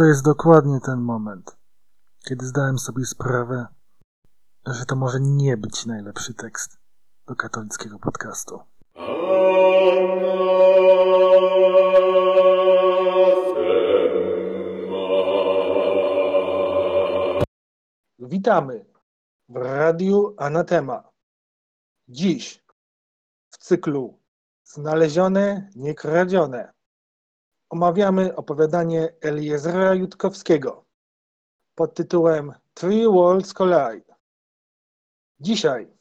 To jest dokładnie ten moment, kiedy zdałem sobie sprawę, że to może nie być najlepszy tekst do katolickiego podcastu. Witamy w Radiu Anatema. Dziś w cyklu Znalezione, niekradzione omawiamy opowiadanie Eliezera Jutkowskiego pod tytułem Three Worlds Collide. Dzisiaj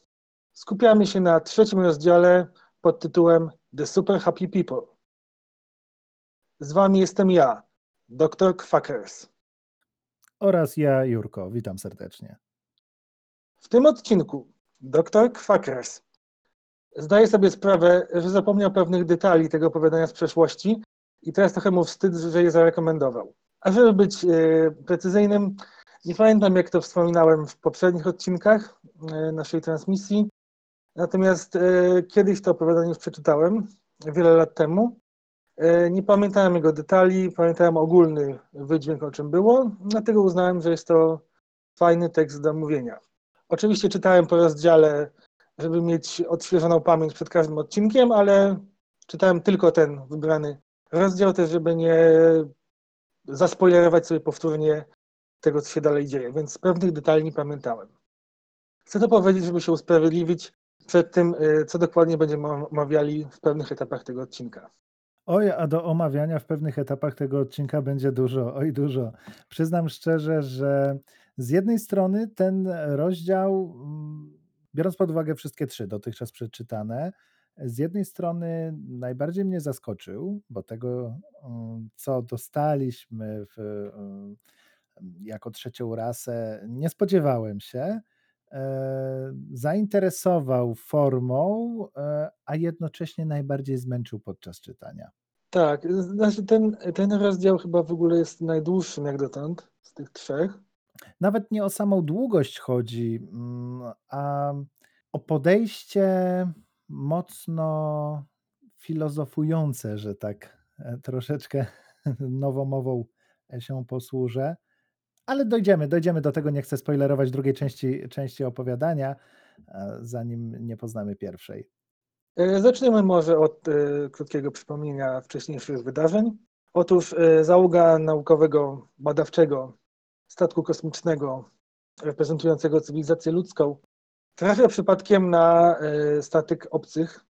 skupiamy się na trzecim rozdziale pod tytułem The Super Happy People. Z wami jestem ja, dr Quackers. Oraz ja, Jurko. Witam serdecznie. W tym odcinku dr Quackers zdaje sobie sprawę, że zapomniał pewnych detali tego opowiadania z przeszłości i teraz trochę mu wstyd, że je zarekomendował. A żeby być e, precyzyjnym, nie pamiętam jak to wspominałem w poprzednich odcinkach e, naszej transmisji, natomiast e, kiedyś to opowiadanie już przeczytałem, wiele lat temu. Nie pamiętałem jego detali, pamiętałem ogólny wydźwięk, o czym było, dlatego uznałem, że jest to fajny tekst do mówienia. Oczywiście czytałem po rozdziale, żeby mieć odświeżoną pamięć przed każdym odcinkiem, ale czytałem tylko ten wybrany rozdział też, żeby nie zaspoilerować sobie powtórnie tego, co się dalej dzieje, więc pewnych detali nie pamiętałem. Chcę to powiedzieć, żeby się usprawiedliwić przed tym, y, co dokładnie będziemy omawiali w pewnych etapach tego odcinka. Oj, a do omawiania w pewnych etapach tego odcinka będzie dużo, oj dużo. Przyznam szczerze, że z jednej strony ten rozdział, mm, biorąc pod uwagę wszystkie trzy dotychczas przeczytane, z jednej strony najbardziej mnie zaskoczył, bo tego, mm, co dostaliśmy w, mm, jako trzecią rasę, nie spodziewałem się. E, zainteresował formą, e, a jednocześnie najbardziej zmęczył podczas czytania. Tak, znaczy ten, ten rozdział chyba w ogóle jest najdłuższym jak dotąd z tych trzech. Nawet nie o samą długość chodzi, mm, a o podejście mocno filozofujące, że tak e, troszeczkę nowomową się posłużę. Ale dojdziemy, dojdziemy do tego. Nie chcę spoilerować drugiej części, części opowiadania, zanim nie poznamy pierwszej. E, zaczniemy może od krótkiego przypomnienia wcześniejszych wydarzeń. Otóż załoga naukowego, badawczego statku kosmicznego reprezentującego cywilizację ludzką trafia przypadkiem na y, statek obcych,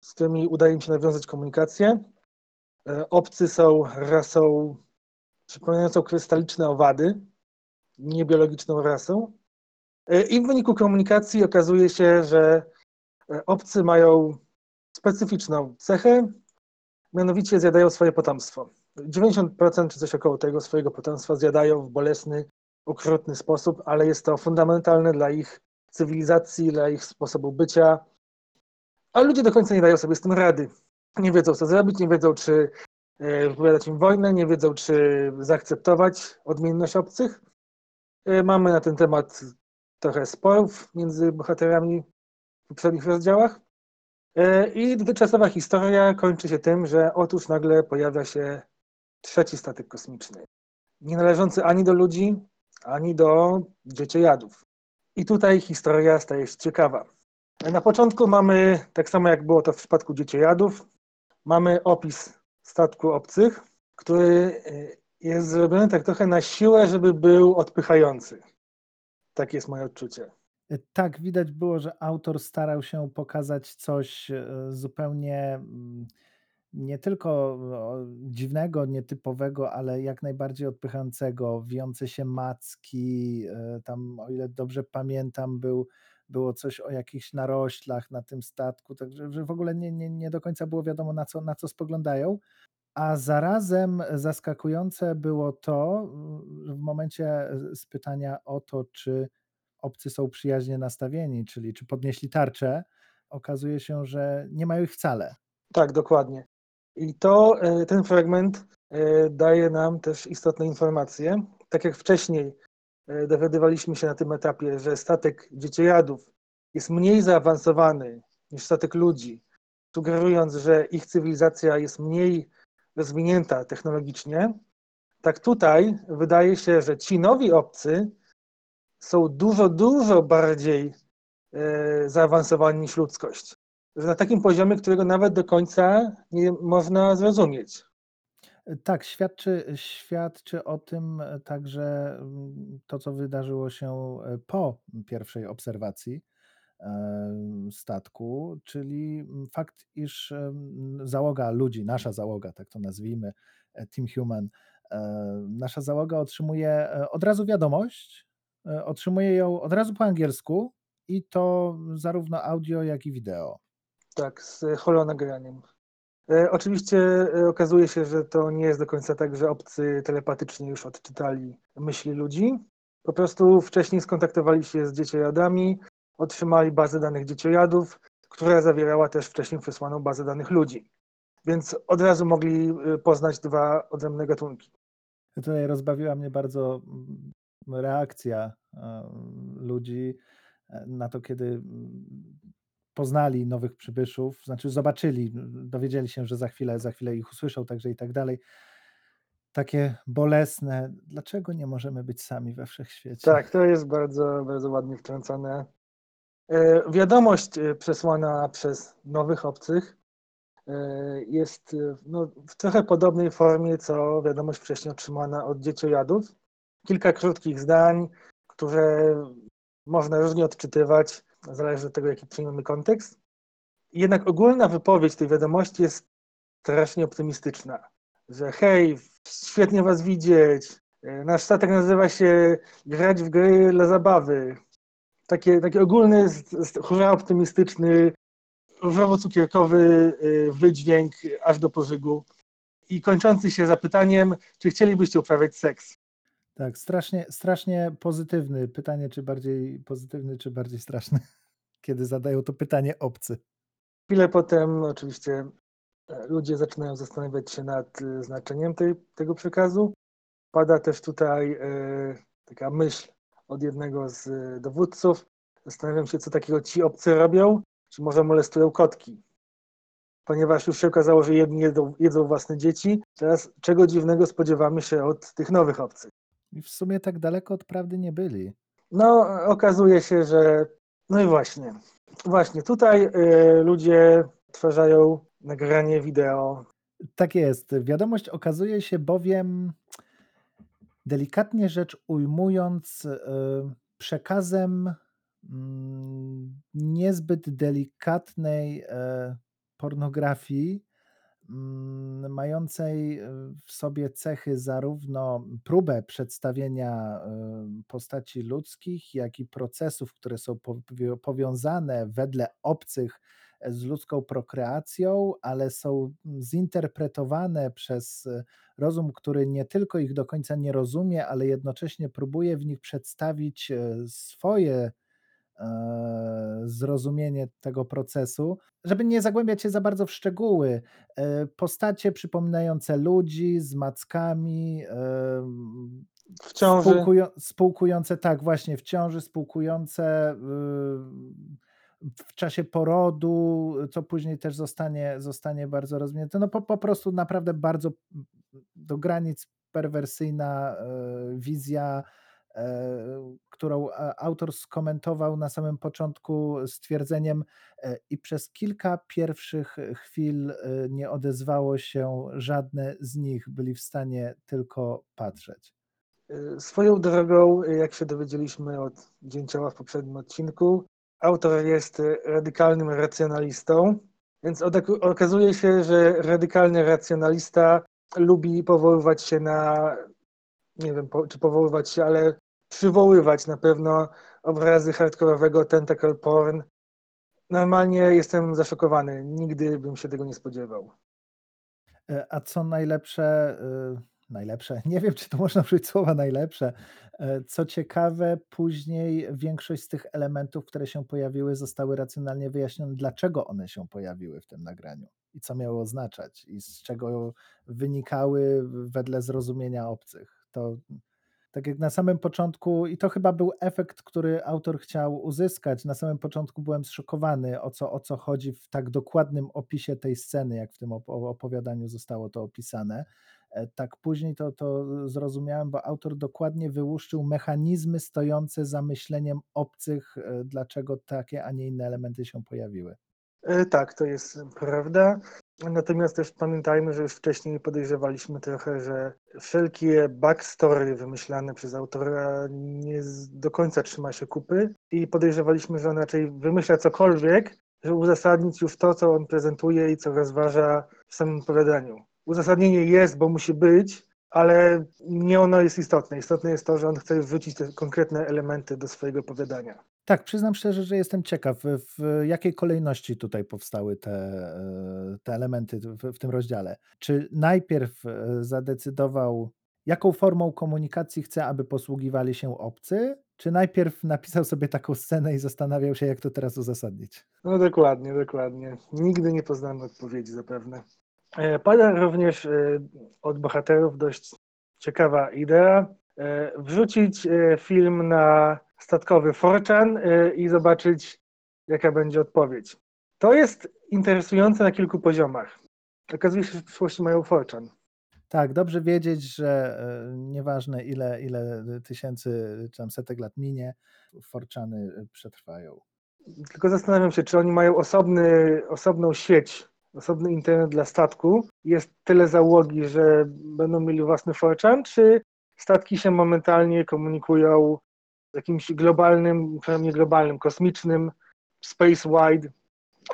z którymi udaje im się nawiązać komunikację. Obcy są rasą przypominającą krystaliczne owady, niebiologiczną rasą. I w wyniku komunikacji okazuje się, że E, obcy mają specyficzną cechę, mianowicie zjadają swoje potomstwo. 90% czy coś około tego swojego potomstwa zjadają w bolesny, okrutny sposób, ale jest to fundamentalne dla ich cywilizacji, dla ich sposobu bycia. A ludzie do końca nie dają sobie z tym rady. Nie wiedzą, co zrobić, nie wiedzą, czy e, wypowiadać im wojnę, nie wiedzą, czy zaakceptować odmienność obcych. E, mamy na ten temat trochę sporów między bohaterami poprzednich rozdziałach. E, I dotychczasowa historia kończy się tym, że otóż nagle pojawia się trzeci statek kosmiczny. Nie należący ani do ludzi, ani do dzieciojadów. I tutaj historia staje się ciekawa. Na początku mamy, tak samo jak było to w przypadku dzieciojadów, mamy opis statku obcych, który e, jest zrobiony tak trochę na siłę, żeby był odpychający. Takie jest moje odczucie. Tak, widać było, że autor starał się pokazać coś e, zupełnie mm, nie tylko dziwnego, nietypowego, ale jak najbardziej odpychającego, wijące się macki, e, tam o ile dobrze pamiętam, był, było coś o jakichś naroślach na tym statku, także że w ogóle nie, nie, nie do końca było wiadomo na co, na co spoglądają. A zarazem zaskakujące było to, w momencie spytania o to, czy obcy są przyjaźnie nastawieni, czyli czy podnieśli tarczę, okazuje się, że nie mają ich wcale. Tak, dokładnie. I to e, ten fragment e, daje nam też istotne informacje. Tak jak wcześniej e, dowiadywaliśmy się na tym etapie, że statek dzieciojadów jest mniej zaawansowany niż statek ludzi, sugerując, że ich cywilizacja jest mniej rozwinięta technologicznie, Tak tutaj wydaje się, że ci nowi obcy są dużo, dużo bardziej zaawansowani niż ludzkość. Na takim poziomie, którego nawet do końca nie można zrozumieć. Tak, świadczy, świadczy o tym e, także mm, to, co wydarzyło się e, po pierwszej obserwacji em, statku, czyli mm, fakt, iż em, załoga ludzi, nasza załoga, tak to nazwijmy, e, Team Human, e, nasza załoga otrzymuje e, od razu wiadomość, e, otrzymuje ją od razu po angielsku i to zarówno audio, jak i wideo. Tak, z holonagraniem. E, Oczywiście e, okazuje się, że to nie jest do końca tak, że obcy telepatycznie już odczytali myśli ludzi. Po prostu wcześniej skontaktowali się z dzieciojadami, otrzymali bazę danych dzieciojadów, która zawierała też wcześniej przesłaną bazę danych ludzi. Więc od razu mogli e, poznać dwa odrębne gatunki. Tutaj rozbawiła mnie bardzo mm, reakcja ludzi na to, kiedy mm, poznali nowych przybyszów, znaczy zobaczyli, dowiedzieli się, że za chwilę, za chwilę ich usłyszą, także i tak dalej. Takie bolesne. Dlaczego nie możemy być sami we wszechświecie? Tak, to jest bardzo, bardzo ładnie wtrącone. E, Wiadomość e, przesłana przez nowych obcych e, jest no, w trochę podobnej formie, co wiadomość wcześniej otrzymana od dzieciojadów. Kilka krótkich zdań, które można różnie odczytywać, zależy od tego, jaki przyjmiemy kontekst. Jednak ogólna wypowiedź tej wiadomości jest strasznie optymistyczna, że hej, świetnie was widzieć, e, nasz statek nazywa się grać w gry dla zabawy. Takie, taki ogólny, hurra optymistyczny, różowo-cukierkowy y, wydźwięk aż do pożygu i kończący się zapytaniem, czy chcielibyście uprawiać seks. Tak, strasznie, strasznie pozytywny. Pytanie, czy bardziej pozytywny, czy bardziej straszny, kiedy zadają to pytanie obcy. Chwilę potem oczywiście e, ludzie zaczynają zastanawiać się nad e, znaczeniem tej, tego przekazu. Pada też tutaj e, taka myśl od jednego z dowódców. Zastanawiam się, co takiego ci obcy robią, czy może molestują kotki. Ponieważ już się okazało, że jedni jedzą, jedzą własne dzieci, teraz czego dziwnego spodziewamy się od tych nowych obcych. I w sumie tak daleko od prawdy nie byli. No, okazuje się, że. No i właśnie. Właśnie tutaj e, ludzie odtwarzają nagranie wideo. Tak jest. Wiadomość okazuje się bowiem, delikatnie rzecz ujmując, y, przekazem mm, niezbyt delikatnej e, pornografii, mającej y, w sobie cechy zarówno próbę przedstawienia postaci ludzkich, jak i procesów, które są powi- powiązane wedle obcych z ludzką prokreacją, ale są zinterpretowane przez e, rozum, który nie tylko ich do końca nie rozumie, ale jednocześnie próbuje w nich przedstawić e, swoje e, zrozumienie tego procesu. Żeby nie zagłębiać się za bardzo w szczegóły, e, postacie przypominające ludzi z mackami, em, W ciąży. Spółkują, spółkujące, tak, właśnie w ciąży, spółkujące y, w czasie porodu, co później też zostanie, zostanie bardzo rozwinięte. No po, po prostu naprawdę bardzo do granic perwersyjna e, wizja, e, którą a- autor skomentował na samym początku stwierdzeniem e, i przez kilka pierwszych chwil e, nie odezwało się żadne z nich, byli w stanie tylko patrzeć. Swoją drogą, jak się dowiedzieliśmy od Dzięcioła w poprzednim odcinku, autor jest radykalnym racjonalistą, więc okazuje się, że radykalny racjonalista lubi powoływać się na, nie wiem czy powoływać się, ale przywoływać na pewno obrazy hardkorowego tentacle porn. Normalnie jestem zaszokowany, nigdy bym się tego nie spodziewał. E, A co najlepsze, y, najlepsze, nie wiem, czy to można użyć słowa najlepsze. e, Co ciekawe, później większość z tych elementów, które się pojawiły, zostały racjonalnie wyjaśnione, dlaczego one się pojawiły w tym nagraniu i co miały oznaczać i z czego wynikały wedle zrozumienia obcych. To tak jak na samym początku, i to chyba był efekt, który autor chciał uzyskać. Na samym początku byłem zszokowany, o co, o co chodzi w tak dokładnym opisie tej sceny, jak w tym op- opowiadaniu zostało to opisane. E, tak później to, to zrozumiałem, bo autor dokładnie wyłuszczył mechanizmy stojące za myśleniem obcych, e, dlaczego takie, a nie inne elementy się pojawiły. E, tak, to jest prawda. Natomiast też pamiętajmy, że już wcześniej podejrzewaliśmy trochę, że wszelkie backstory wymyślane przez autora nie do końca trzyma się kupy i podejrzewaliśmy, że on raczej wymyśla cokolwiek, żeby uzasadnić już to, co on prezentuje i co rozważa w samym opowiadaniu. Uzasadnienie jest, bo musi być, ale nie ono jest istotne. Istotne jest to, że on chce wrzucić te konkretne elementy do swojego opowiadania. Tak, przyznam szczerze, że jestem ciekaw, w jakiej kolejności tutaj powstały te, e, te elementy w, w tym rozdziale. Czy najpierw e, zadecydował, jaką formą komunikacji chce, aby posługiwali się obcy, czy najpierw napisał sobie taką scenę i zastanawiał się, jak to teraz uzasadnić? No dokładnie, dokładnie. Nigdy nie poznamy odpowiedzi zapewne. E, pada również od bohaterów dość ciekawa idea, wrzucić film na statkowy Forchan y, i zobaczyć, jaka będzie odpowiedź. To jest interesujące na kilku poziomach. Okazuje się, że w przyszłości mają Forchan. Tak, dobrze wiedzieć, że e, nieważne ile, ile tysięcy czy tam setek lat minie, Forczany przetrwają. Tylko zastanawiam się, czy oni mają osobny, osobną sieć, osobny internet dla statku. Jest tyle załogi, że będą mieli własny Forchan, czy statki się momentalnie komunikują jakimś globalnym, przynajmniej globalnym, kosmicznym, space-wide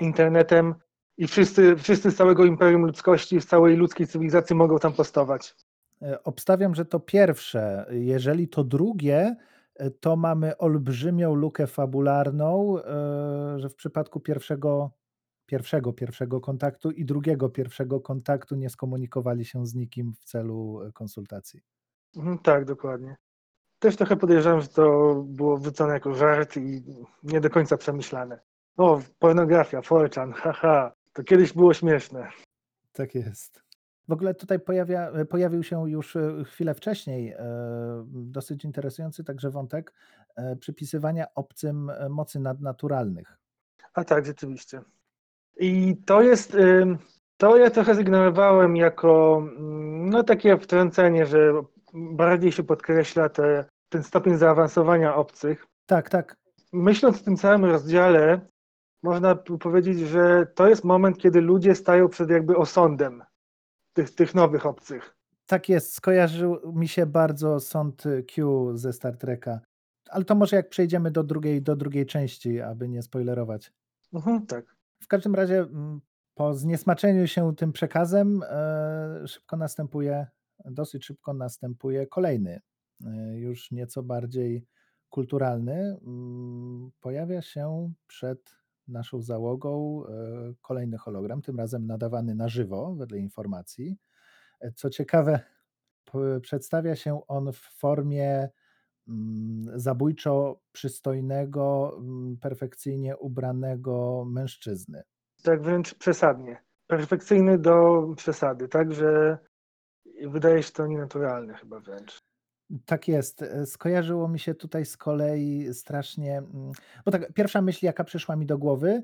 internetem i wszyscy, wszyscy z całego imperium ludzkości, z całej ludzkiej cywilizacji mogą tam postować. E, obstawiam, że to pierwsze. Jeżeli to drugie, e, to mamy olbrzymią lukę fabularną, e, że w przypadku pierwszego, pierwszego, pierwszego kontaktu i drugiego pierwszego kontaktu nie skomunikowali się z nikim w celu konsultacji. Mhm, tak, dokładnie. Też trochę podejrzewam, że to było wrzucone jako żart i nie do końca przemyślane. O, pornografia, Forchan, haha, to kiedyś było śmieszne. Tak jest. W ogóle tutaj pojawia, pojawił się już e, chwilę wcześniej e, dosyć interesujący także wątek e, przypisywania obcym mocy nadnaturalnych. A tak, rzeczywiście. I to jest, to ja trochę zignorowałem jako mm, no takie wtrącenie, że bardziej się podkreśla te, ten stopień zaawansowania obcych. Tak, tak. Myśląc o tym całym rozdziale, można powiedzieć, że to jest moment, kiedy ludzie stają przed jakby osądem tych, tych nowych obcych. Tak jest, skojarzył mi się bardzo sąd Q ze Star Treka. Ale to może jak przejdziemy do drugiej, do drugiej części, aby nie spoilerować. Mhm, tak. W każdym razie mm, po zniesmaczeniu się tym przekazem e, szybko następuje dosyć szybko następuje kolejny, e, już nieco bardziej kulturalny. Mm, pojawia się przed naszą załogą e, kolejny hologram, tym razem nadawany na żywo, wedle informacji. E, co ciekawe, przedstawia się on w formie mm, zabójczo przystojnego, mm, perfekcyjnie ubranego mężczyzny. Tak wręcz przesadnie. Perfekcyjny do przesady, tak, że wydaje się to nienaturalne chyba wręcz. Tak jest. Skojarzyło mi się tutaj z kolei strasznie, mm, bo tak, pierwsza myśl, jaka przyszła mi do głowy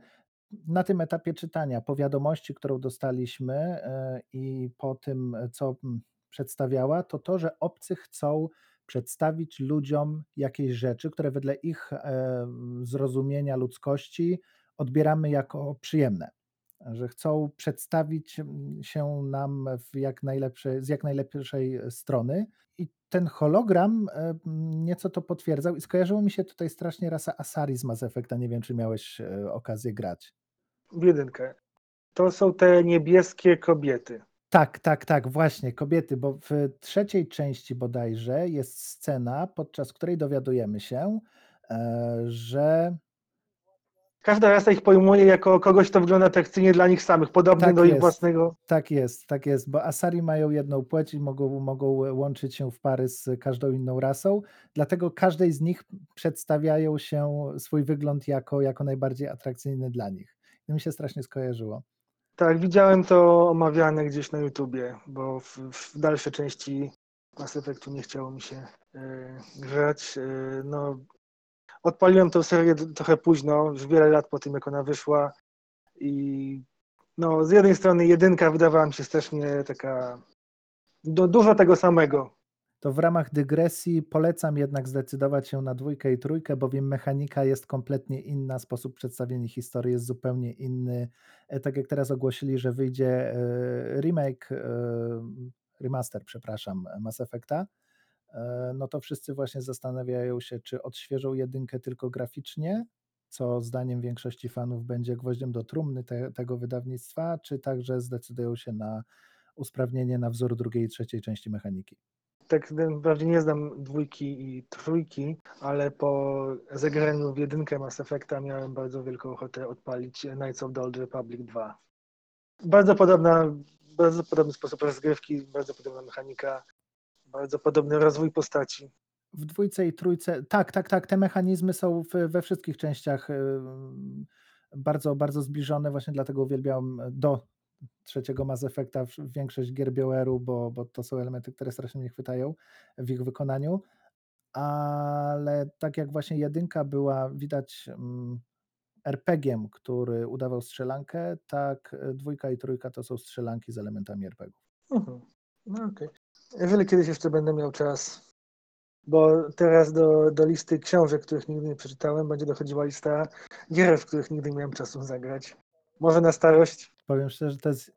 na tym etapie czytania, po wiadomości, którą dostaliśmy e, i po tym, co mm, przedstawiała, to to, że obcy chcą przedstawić ludziom jakieś rzeczy, które wedle ich e, zrozumienia ludzkości odbieramy jako przyjemne że chcą przedstawić mm, się nam w jak z jak najlepszej strony. I ten hologram e, nieco to potwierdzał i skojarzyło mi się tutaj strasznie rasa Asari z Mass Effecta. Nie wiem, czy miałeś e, okazję grać. W jedynkę. To są te niebieskie kobiety. Tak, tak, tak, właśnie, kobiety, bo w trzeciej części bodajże jest scena, podczas której dowiadujemy się, e, że każda rasa ich pojmuje jako kogoś, kto wygląda atrakcyjnie dla nich samych, podobny tak do jest, ich własnego. Tak jest, tak jest, bo Asari mają jedną płeć i mogą, mogą łączyć się w pary z każdą inną rasą, dlatego każdej z nich przedstawiają się swój wygląd jako, jako najbardziej atrakcyjny dla nich. I mi się strasznie skojarzyło. Tak, widziałem to omawiane gdzieś na YouTubie, bo w, w dalsze części Mass Effectu nie chciało mi się yy, grać. Yy, no, Odpaliłem tę serię trochę późno, już wiele lat po tym, jak ona wyszła i no, z jednej strony jedynka wydawała mi się strasznie taka Do, dużo tego samego. To w ramach dygresji polecam jednak zdecydować się na dwójkę i trójkę, bowiem mechanika jest kompletnie inna, sposób przedstawienia historii jest zupełnie inny. E, tak jak teraz ogłosili, że wyjdzie e, remake, e, remaster, przepraszam, Mass Effecta, no to wszyscy właśnie zastanawiają się, czy odświeżą jedynkę tylko graficznie, co zdaniem większości fanów będzie gwoździem do trumny te, tego wydawnictwa, czy także zdecydują się na usprawnienie na wzór drugiej i trzeciej części mechaniki tak naprawdę nie znam dwójki i trójki, ale po zagraniu w jedynkę Mass Effecta miałem bardzo wielką ochotę odpalić Knights of the Old Republic 2. Bardzo podobna, bardzo podobny sposób rozgrywki, bardzo podobna mechanika, bardzo podobny rozwój postaci. W dwójce i trójce, tak, tak, tak, te mechanizmy są we wszystkich częściach bardzo, bardzo zbliżone, właśnie dlatego uwielbiam do trzeciego Mass Effecta większość gier BioWare'u, bo, bo to są elementy, które strasznie mnie chwytają w ich wykonaniu, ale tak jak właśnie jedynka była widać RPG-iem, który udawał strzelankę, tak dwójka i trójka to są strzelanki z elementami RPG-ów. Mhm. No okej. Okay. Jeżeli kiedyś jeszcze będę miał czas, bo teraz do, do listy książek, których nigdy nie przeczytałem, będzie dochodziła lista gier, w których nigdy nie miałem czasu zagrać. Może na starość Powiem szczerze, to jest,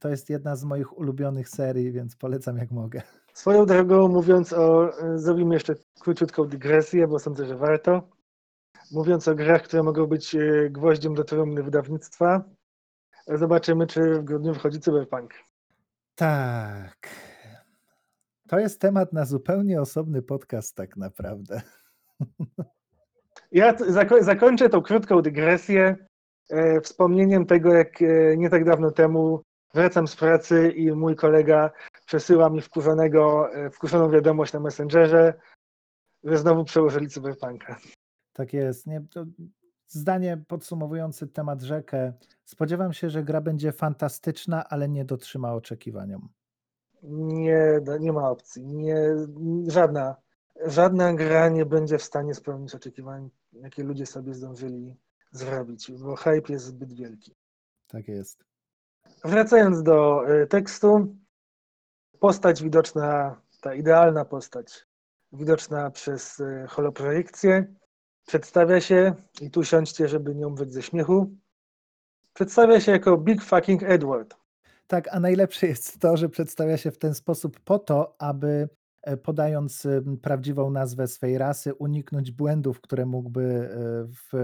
to jest jedna z moich ulubionych serii, więc polecam jak mogę. Swoją drogą, mówiąc o. Zrobimy jeszcze króciutką dygresję, bo sądzę, że warto. Mówiąc o grach, które mogą być e, gwoździem do trumny wydawnictwa, zobaczymy, czy w grudniu wychodzi Cyberpunk. Tak. To jest temat na zupełnie osobny podcast, tak naprawdę. Ja zako zakończę tą krótką dygresję E, wspomnieniem tego, jak e, nie tak dawno temu wracam z pracy i mój kolega przesyła mi wkurzonego, e, wkurzoną wiadomość na Messengerze, że znowu przełożyli Cyberpunka. Tak jest. Nie, zdanie podsumowujące temat rzekę. Spodziewam się, że gra będzie fantastyczna, ale nie dotrzyma oczekiwaniom. Nie, nie ma opcji. Nie, żadna, żadna gra nie będzie w stanie spełnić oczekiwań, jakie ludzie sobie zdążyli zrobić, bo hype jest zbyt wielki. Tak jest. Wracając do y, tekstu, postać widoczna, ta idealna postać, widoczna przez y, holoprojekcję, przedstawia się, i tu siądźcie, żeby nie umrzeć ze śmiechu, przedstawia się jako Big Fucking Edward. Tak, a najlepsze jest to, że przedstawia się w ten sposób po to, aby E, podając prawdziwą nazwę swej rasy, uniknąć błędów, które mógłby e,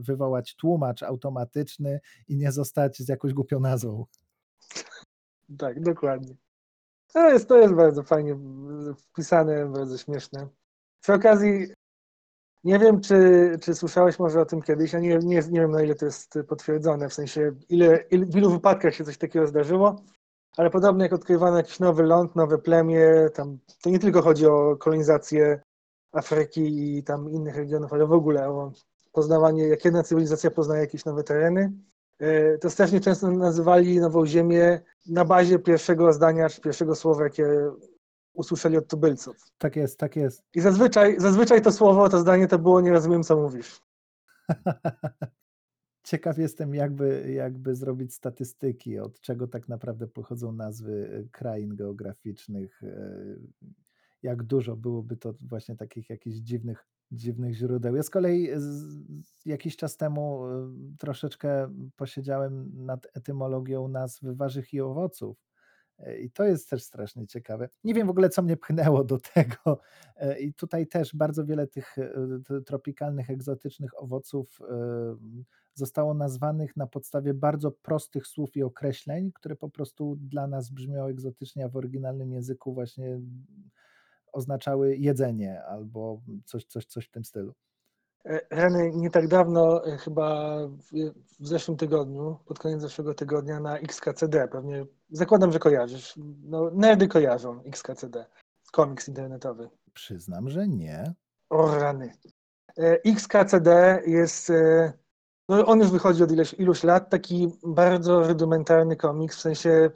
wywołać tłumacz automatyczny i nie zostać z jakąś głupią nazwą. Tak, dokładnie. To jest, to jest bardzo fajnie wpisane, bardzo śmieszne. Przy okazji, nie wiem, czy, czy słyszałeś może o tym kiedyś, ja nie, nie, nie wiem, na ile to jest potwierdzone, w sensie, ile, ile, w ilu wypadkach się coś takiego zdarzyło, ale podobnie jak odkrywano jakiś nowy ląd, nowe plemię, tam to nie tylko chodzi o kolonizację Afryki i tam innych regionów, ale w ogóle o poznawanie, jak jedna cywilizacja poznaje jakieś nowe tereny, e, to strasznie często nazywali Nową Ziemię na bazie pierwszego zdania, czy pierwszego słowa, jakie usłyszeli od tubylców. Tak jest, tak jest. I zazwyczaj, zazwyczaj to słowo, to zdanie to było nie rozumiem, co mówisz. Ciekaw jestem, jakby, jakby zrobić statystyki, od czego tak naprawdę pochodzą nazwy e, krain geograficznych. E, jak dużo byłoby to właśnie takich jakichś dziwnych, dziwnych źródeł. Ja z kolei jakiś czas temu e, troszeczkę posiedziałem nad etymologią nazw warzyw i owoców. I to jest też strasznie ciekawe. Nie wiem w ogóle, co mnie pchnęło do tego. I tutaj też bardzo wiele tych tropikalnych, egzotycznych owoców zostało nazwanych na podstawie bardzo prostych słów i określeń, które po prostu dla nas brzmią egzotycznie, a w oryginalnym języku właśnie oznaczały jedzenie albo coś, coś, coś w tym stylu. E, Reny, nie tak dawno, e, chyba w zeszłym tygodniu, pod koniec zeszłego tygodnia na XKCD, pewnie zakładam, że kojarzysz. No, nerdy kojarzą XKCD, komiks internetowy. Przyznam, że nie. O rany. E, XKCD jest no on już wychodzi od ileś, iluś lat, taki bardzo rudymentarny komiks, w sensie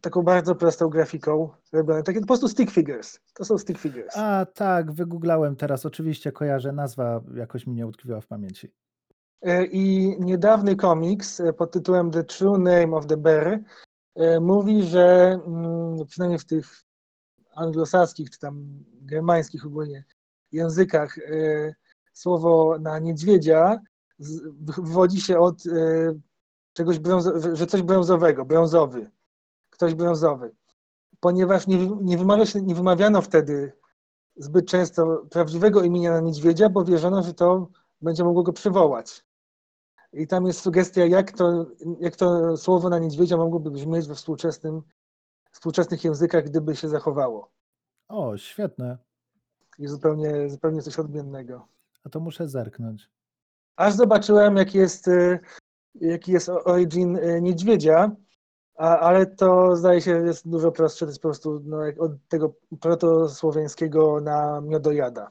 taką bardzo prostą grafiką robione, takie po prostu stick figures. To są stick figures. A tak, wygooglałem teraz, oczywiście kojarzę, nazwa jakoś mi nie utkwiła w pamięci. E, I niedawny komiks e, pod tytułem The True Name of the Bear e, mówi, że mm, przynajmniej w tych anglosaskich czy tam germańskich ogólnie językach słowo na niedźwiedzia wywodzi się od czegoś brązowego, że coś brązowego, brązowy, ktoś brązowy. Ponieważ nie, nie, wymawia się, nie wymawiano wtedy zbyt często prawdziwego imienia na niedźwiedzia, bo wierzono, że to będzie mogło go przywołać. I tam jest sugestia, jak to, jak to słowo na niedźwiedzia mogłoby brzmieć we współczesnym, współczesnych językach, gdyby się zachowało. O, świetne. I zupełnie, zupełnie coś odmiennego. A to muszę zerknąć. Aż zobaczyłem, jaki jest, y, jaki jest origin y, niedźwiedzia, a, ale to zdaje się jest dużo prostsze. To jest po prostu no, od tego protosłowiańskiego na miodojada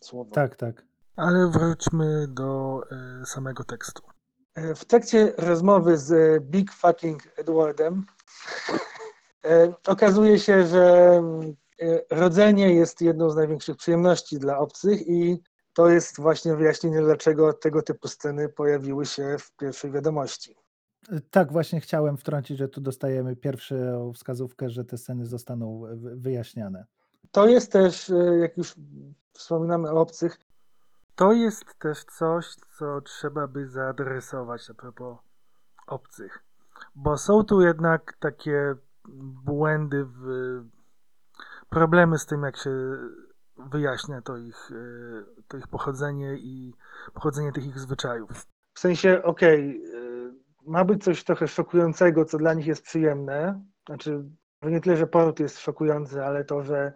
słowo. Tak, tak. Ale wróćmy do y, samego tekstu. E, w trakcie rozmowy z e, Big Fucking Edwardem okazuje się, że rodzenie jest jedną z największych przyjemności dla obcych i to jest właśnie wyjaśnienie, dlaczego tego typu sceny pojawiły się w pierwszej wiadomości. Tak, właśnie chciałem wtrącić, że tu dostajemy pierwszą wskazówkę, że te sceny zostaną wyjaśniane. To jest też, jak już wspominamy o obcych, to jest też coś, co trzeba by zaadresować a propos obcych. Bo są tu jednak takie błędy, w, problemy z tym, jak się wyjaśnia to ich, to ich pochodzenie i pochodzenie tych ich zwyczajów. W sensie, okej, okay, ma być coś trochę szokującego, co dla nich jest przyjemne. Znaczy, nie tyle, że poród jest szokujący, ale to, że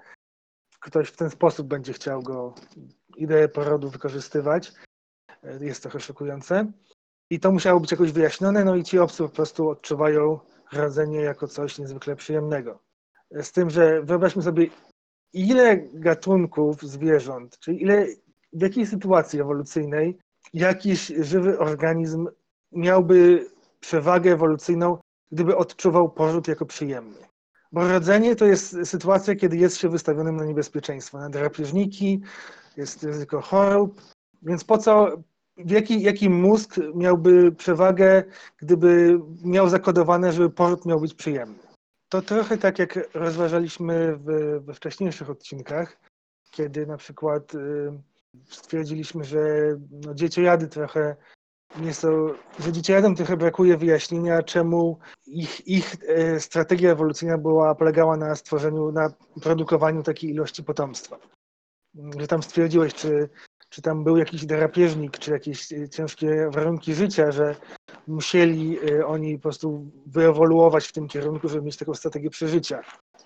ktoś w ten sposób będzie chciał go, ideę porodu wykorzystywać, e, jest trochę szokujące. I to musiało być jakoś wyjaśnione, no i ci obcy po prostu odczuwają rodzenie jako coś niezwykle przyjemnego. E, z tym, że wyobraźmy sobie, ile gatunków zwierząt, czyli ile, w jakiej sytuacji ewolucyjnej jakiś żywy organizm miałby przewagę ewolucyjną, gdyby odczuwał poród jako przyjemny. Bo rodzenie to jest sytuacja, kiedy jest się wystawionym na niebezpieczeństwo, na drapieżniki, jest ryzyko chorób, więc po co, jaki, jaki mózg miałby przewagę, gdyby miał zakodowane, żeby poród miał być przyjemny? To trochę tak jak rozważaliśmy w, we wcześniejszych odcinkach, kiedy na przykład y, stwierdziliśmy, że no, dzieciojady trochę nie są, że dzieciojadom trochę brakuje wyjaśnienia, czemu ich, ich e, strategia ewolucyjna była, polegała na stworzeniu, na produkowaniu takiej ilości potomstwa. Że tam stwierdziłeś, czy, czy tam był jakiś drapieżnik, czy jakieś ciężkie warunki życia, że musieli e, oni po prostu wyewoluować w tym kierunku, żeby mieć taką strategię przeżycia.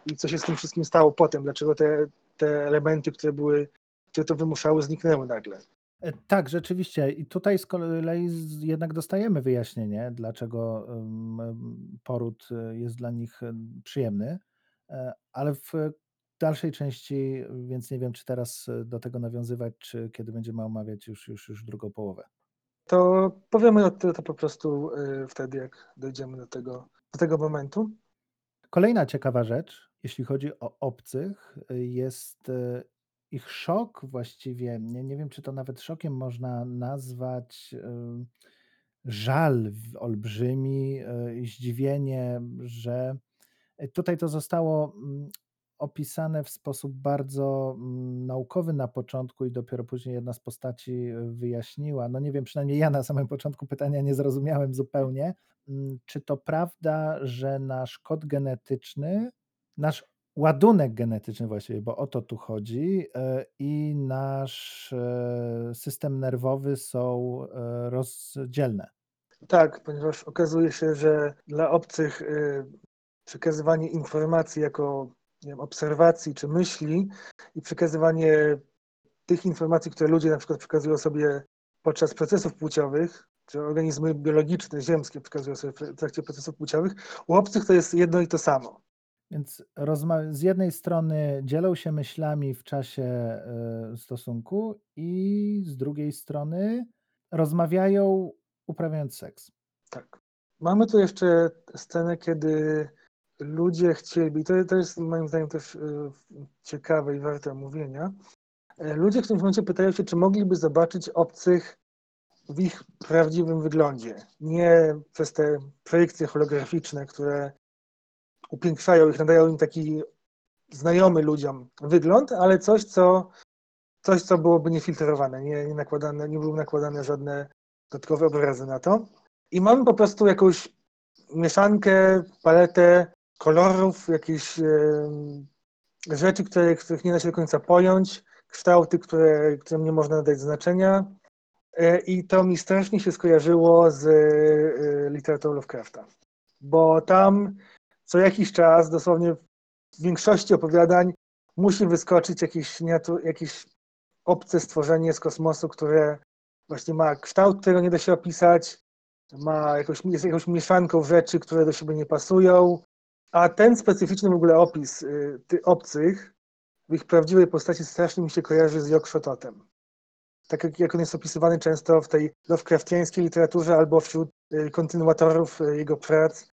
I co się z tym wszystkim stało potem? Dlaczego te, te elementy, które były, które to wymuszały, zniknęły nagle? E, tak, rzeczywiście. I tutaj z kolei jednak dostajemy wyjaśnienie, dlaczego poród e, jest dla nich przyjemny, e, ale w dalszej części, więc nie wiem, czy teraz do tego nawiązywać, czy kiedy będziemy omawiać już, już, już drugą połowę. To powiemy to, to po prostu wtedy, jak dojdziemy do tego, do tego momentu. Kolejna ciekawa rzecz, jeśli chodzi o obcych, jest ich szok właściwie, nie, nie wiem, czy to nawet szokiem można nazwać, żal olbrzymi, y, zdziwienie, że y, tutaj to zostało mm, opisane w sposób bardzo mm, naukowy na początku i dopiero później jedna z postaci y, wyjaśniła. No nie wiem, przynajmniej ja na samym początku pytania nie zrozumiałem zupełnie, mm, czy to prawda, że nasz kod genetyczny, nasz ładunek genetyczny właściwie, bo o to tu chodzi, e, i nasz e, system nerwowy są e, rozdzielne. Tak, ponieważ okazuje się, że dla obcych przekazywanie informacji jako wiem, obserwacji czy myśli i przekazywanie tych informacji, które ludzie na przykład przekazują sobie podczas procesów płciowych, czy organizmy biologiczne, ziemskie przekazują sobie w trakcie procesów płciowych, u obcych to jest jedno i to samo. Więc z jednej strony dzielą się myślami w czasie e, stosunku i z drugiej strony rozmawiają uprawiając seks. Tak. Mamy tu jeszcze scenę, kiedy ludzie chcieli, to, to jest moim zdaniem też e, ciekawe i warte omówienia, e, ludzie w tym momencie pytają się, czy mogliby zobaczyć obcych w ich prawdziwym wyglądzie. Nie przez te projekcje holograficzne, które upiększają ich, nadają im taki znajomy ludziom wygląd, ale coś, co, coś, co byłoby niefiltrowane, nie, nie, nakładane, nie były nakładane żadne dodatkowe obrazy na to. I mamy po prostu jakąś mieszankę, paletę kolorów, jakieś e, rzeczy, które, których nie da się do końca pojąć, kształty, które, którym nie można nadać znaczenia. E, I to mi strasznie się skojarzyło z e, literaturą Lovecrafta, bo tam co jakiś czas, dosłownie w większości opowiadań, musi wyskoczyć jakieś, jakieś obce stworzenie z kosmosu, które właśnie ma kształt, którego nie da się opisać, ma jakąś, jest jakąś mieszanką rzeczy, które do siebie nie pasują, a ten specyficzny w ogóle opis y, tych obcych w ich prawdziwej postaci strasznie mi się kojarzy z Jokszototem. Tak jak, jak on jest opisywany często w tej Lovecraftiańskiej literaturze albo wśród y, kontynuatorów y, jego prac,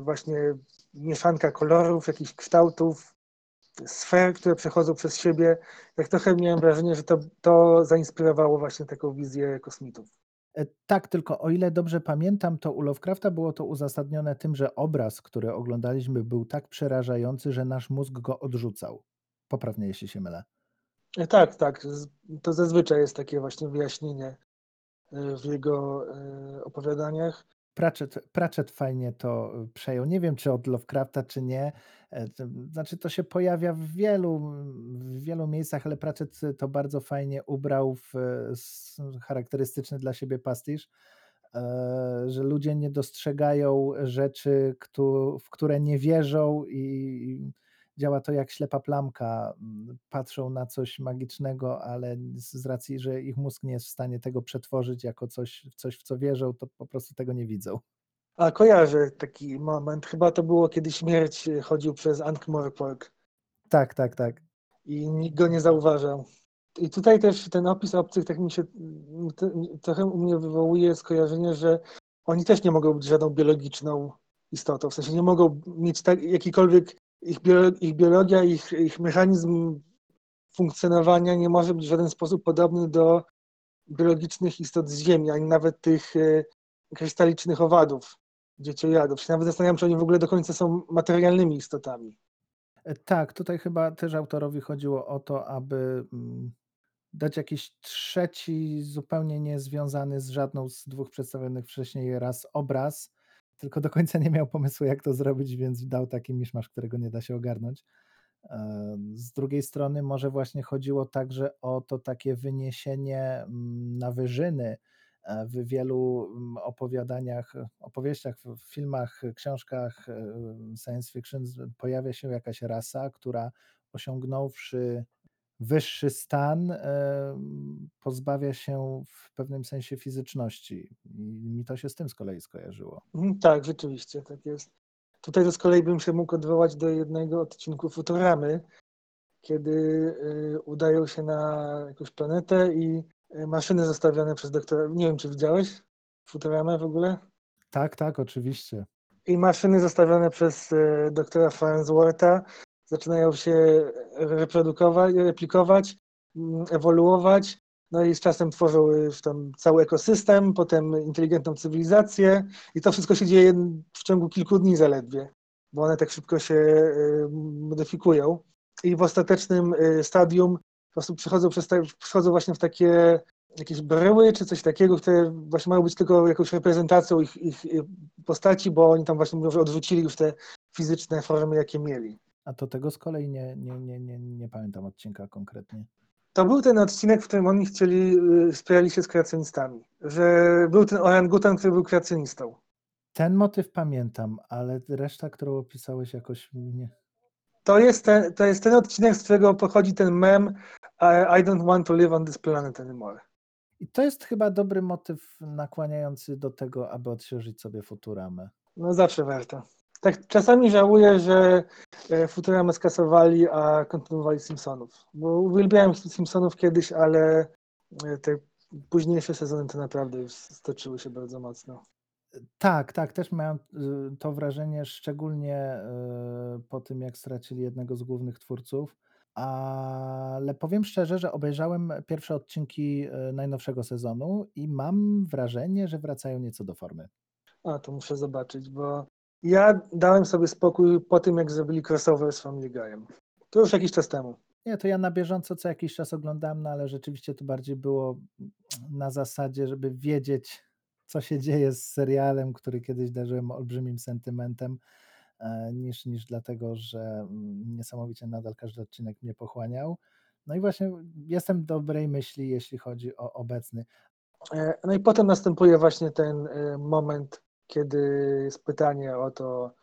właśnie mieszanka kolorów, jakichś kształtów, sfer, które przechodzą przez siebie. Jak trochę miałem wrażenie, że to, to zainspirowało właśnie taką wizję kosmitów. E, tak, tylko o ile dobrze pamiętam, to u Lovecrafta było to uzasadnione tym, że obraz, który oglądaliśmy, był tak przerażający, że nasz mózg go odrzucał. Poprawnie, jeśli się mylę. E, tak, tak. To zazwyczaj jest takie właśnie wyjaśnienie e, w jego opowiadaniach. Pratchett, Pratchett fajnie to przejął. Nie wiem, czy od Lovecrafta, czy nie. Znaczy, to się pojawia w wielu, w wielu miejscach, ale Pratchett to bardzo fajnie ubrał w charakterystyczny dla siebie pastisz, e, że ludzie nie dostrzegają rzeczy, w które nie wierzą i działa to jak ślepa plamka. Patrzą na coś magicznego, ale z racji, że ich mózg nie jest w stanie tego przetworzyć jako coś, coś w co wierzą, to po prostu tego nie widzą. A kojarzę taki moment. Chyba to było, kiedy śmierć chodził przez Ankh-Morpork. Tak, tak, tak. I nikt go nie zauważał. I tutaj też ten opis obcych tak mi się trochę u mnie wywołuje skojarzenie, że oni też nie mogą być żadną biologiczną istotą. W sensie nie mogą mieć tak, jakikolwiek ich, ich biologia, ich, ich mechanizm funkcjonowania nie może być w żaden sposób podobny do biologicznych istot z Ziemi, ani nawet tych e, krystalicznych owadów, dzieciojadów. Się nawet zastanawiam, czy oni w ogóle do końca są materialnymi istotami. E, tak, tutaj chyba też autorowi chodziło o to, aby mm, dać jakiś trzeci, zupełnie niezwiązany z żadną z dwóch przedstawionych wcześniej raz obraz, tylko do końca nie miał pomysłu, jak to zrobić, więc dał taki miszmasz, którego nie da się ogarnąć. Z drugiej strony, może właśnie chodziło także o to takie wyniesienie mm, na wyżyny e, w wielu mm, opowiadaniach, opowieściach, filmach, książkach science fiction pojawia się jakaś rasa, która osiągnąwszy wyższy stan pozbawia się w pewnym sensie fizyczności. I mi to się z tym z kolei skojarzyło. Mhm, tak, rzeczywiście, tak jest. Tutaj to z kolei bym się mógł odwołać do jednego odcinku Futuramy, kiedy y, udają się na jakąś planetę i y, maszyny zostawione przez doktora, nie wiem czy widziałeś Futuramę w ogóle? Tak, tak, oczywiście. I maszyny zostawione przez y, doktora Farnswortha zaczynają się reprodukować, replikować, mm, ewoluować, no i z czasem tworzą już tam cały ekosystem, potem inteligentną cywilizację i to wszystko się dzieje w ciągu kilku dni zaledwie, bo one tak szybko się y, modyfikują i w ostatecznym y, stadium po prostu przechodzą, przez przechodzą właśnie w takie jakieś bryły czy coś takiego, które właśnie mają być tylko jakąś reprezentacją ich, ich postaci, bo oni tam właśnie mówią, że odrzucili już te fizyczne formy, jakie mieli. A to tego z kolei nie, nie, nie, nie, nie pamiętam odcinka konkretnie. To był ten odcinek, w którym oni chcieli, y, spierali się z kreacjonistami. Że był ten orangutan, który był kreacjonistą. Ten motyw pamiętam, ale reszta, którą opisałeś jakoś nie. To jest ten, to jest ten odcinek, z którego pochodzi ten mem I don't want to live on this planet anymore. I to jest chyba dobry motyw nakłaniający do tego, aby odświeżyć sobie Futuramę. No zawsze warto. Tak czasami żałuję, że e, Futurama skasowali, a kontynuowali Simpsonów. Bo uwielbiałem Simpsonów kiedyś, ale e, te późniejsze sezony to naprawdę już stoczyły się bardzo mocno. Tak, tak, też miałem y, to wrażenie, szczególnie y, po tym, jak stracili jednego z głównych twórców. Ale powiem szczerze, że obejrzałem pierwsze odcinki y, najnowszego sezonu i mam wrażenie, że wracają nieco do formy. A, to muszę zobaczyć, bo Ja dałem sobie spokój po tym, jak zrobili crossover z Family Guyem. To już jakiś czas temu. Nie, to ja na bieżąco co jakiś czas oglądałem, no ale rzeczywiście to bardziej było na zasadzie, żeby wiedzieć, co się dzieje z serialem, który kiedyś darzyłem olbrzymim sentymentem, e, niż, niż dlatego, że mm, niesamowicie nadal każdy odcinek mnie pochłaniał. No i właśnie jestem dobrej myśli, jeśli chodzi o obecny. E, no i potem następuje właśnie ten e, moment, kiedy jest pytanie o to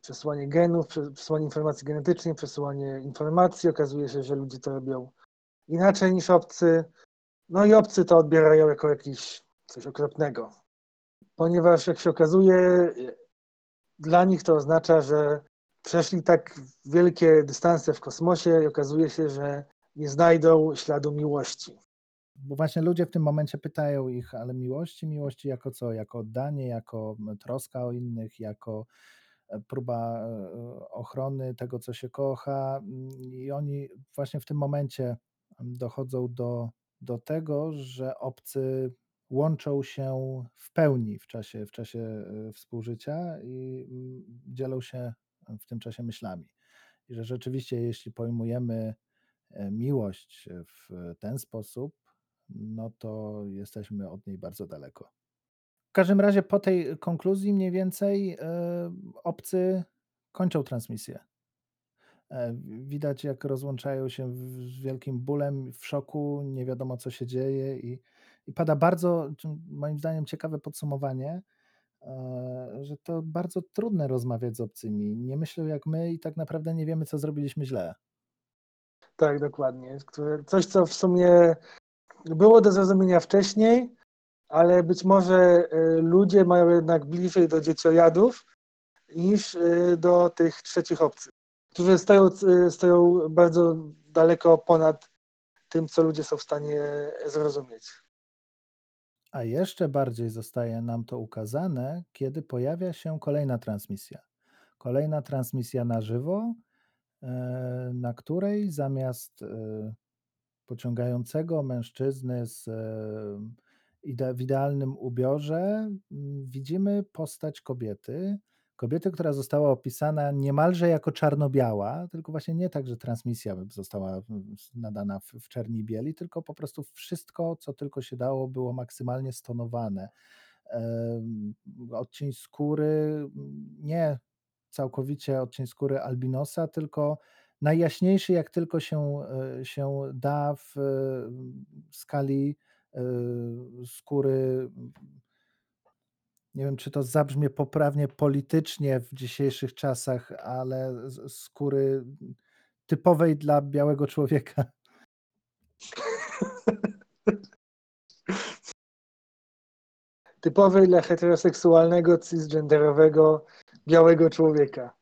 przesyłanie genów, przesyłanie informacji genetycznie, przesyłanie informacji. Okazuje się, że ludzie to robią inaczej niż obcy. No i obcy to odbierają jako jakiś coś okropnego. Ponieważ jak się okazuje, dla nich to oznacza, że przeszli tak wielkie dystanse w kosmosie i okazuje się, że nie znajdą śladu miłości. Bo właśnie ludzie w tym momencie pytają ich, ale miłości, miłości jako co? Jako oddanie, jako troska o innych, jako e, próba e, ochrony tego, co się kocha. I oni właśnie w tym momencie dochodzą do, do tego, że obcy łączą się w pełni w czasie, w czasie e, współżycia i dzielą się w tym czasie myślami. I że rzeczywiście, jeśli pojmujemy miłość w ten sposób, no to jesteśmy od niej bardzo daleko. W każdym razie po tej konkluzji mniej więcej e, obcy kończą transmisję. E, widać, jak rozłączają się z wielkim bólem, w szoku, nie wiadomo co się dzieje i, i pada bardzo, moim zdaniem, ciekawe podsumowanie, e, że to bardzo trudne rozmawiać z obcymi. Nie myślą jak my i tak naprawdę nie wiemy, co zrobiliśmy źle. Tak, dokładnie. Coś, co w sumie było do zrozumienia wcześniej, ale być może y, ludzie mają jednak bliżej do dzieciojadów niż y, do tych trzecich obcych, którzy stoją, y, stoją bardzo daleko ponad tym, co ludzie są w stanie zrozumieć. A jeszcze bardziej zostaje nam to ukazane, kiedy pojawia się kolejna transmisja. Kolejna transmisja na żywo, e, na której zamiast pociągającego mężczyzny z, w idealnym ubiorze mm, widzimy postać kobiety. Kobiety, która została opisana niemalże jako czarno-biała, tylko właśnie nie tak, że transmisja została nadana w, w czerni bieli, tylko po prostu wszystko, co tylko się dało, było maksymalnie stonowane. Odcień skóry, nie całkowicie odcień skóry albinosa, tylko najjaśniejszy, jak tylko się, e, się da w skali e, skóry. Nie wiem, czy to zabrzmie poprawnie politycznie w dzisiejszych czasach, ale skóry typowej dla białego człowieka. Typowej dla heteroseksualnego, cisgenderowego, białego człowieka.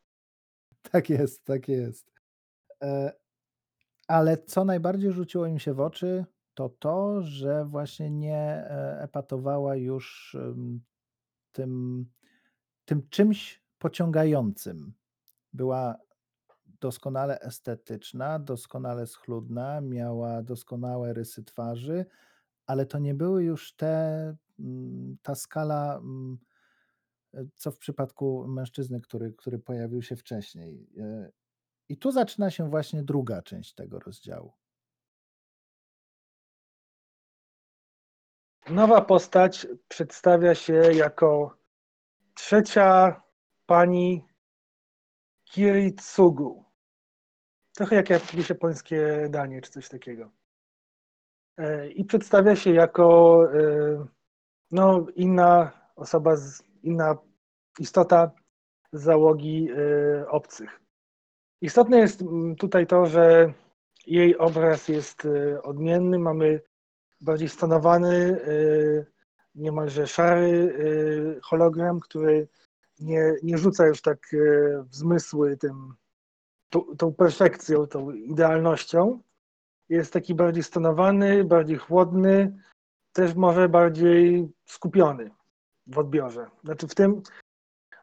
Tak jest, tak jest. E, ale co najbardziej rzuciło im się w oczy, to to, że właśnie nie e, epatowała już tym, tym czymś pociągającym. Była doskonale estetyczna, doskonale schludna, miała doskonałe rysy twarzy, ale to nie były już te, ta skala, e, co w przypadku mężczyzny, który, który pojawił się wcześniej. I tu zaczyna się właśnie druga część tego rozdziału. Nowa postać przedstawia się jako trzecia pani Kiritsugu. Trochę jak jakieś japońskie danie czy coś takiego. E, I przedstawia się jako e, no, inna osoba, inna istota załogi e, obcych. Istotne jest mm, tutaj to, że jej obraz jest y, odmienny. Mamy bardziej stonowany, y, niemalże szary y, hologram, który nie, nie rzuca już tak w zmysły tym, tą, tą perfekcją, tą idealnością. Jest taki bardziej stonowany, bardziej chłodny, też może bardziej skupiony w odbiorze. Znaczy w tym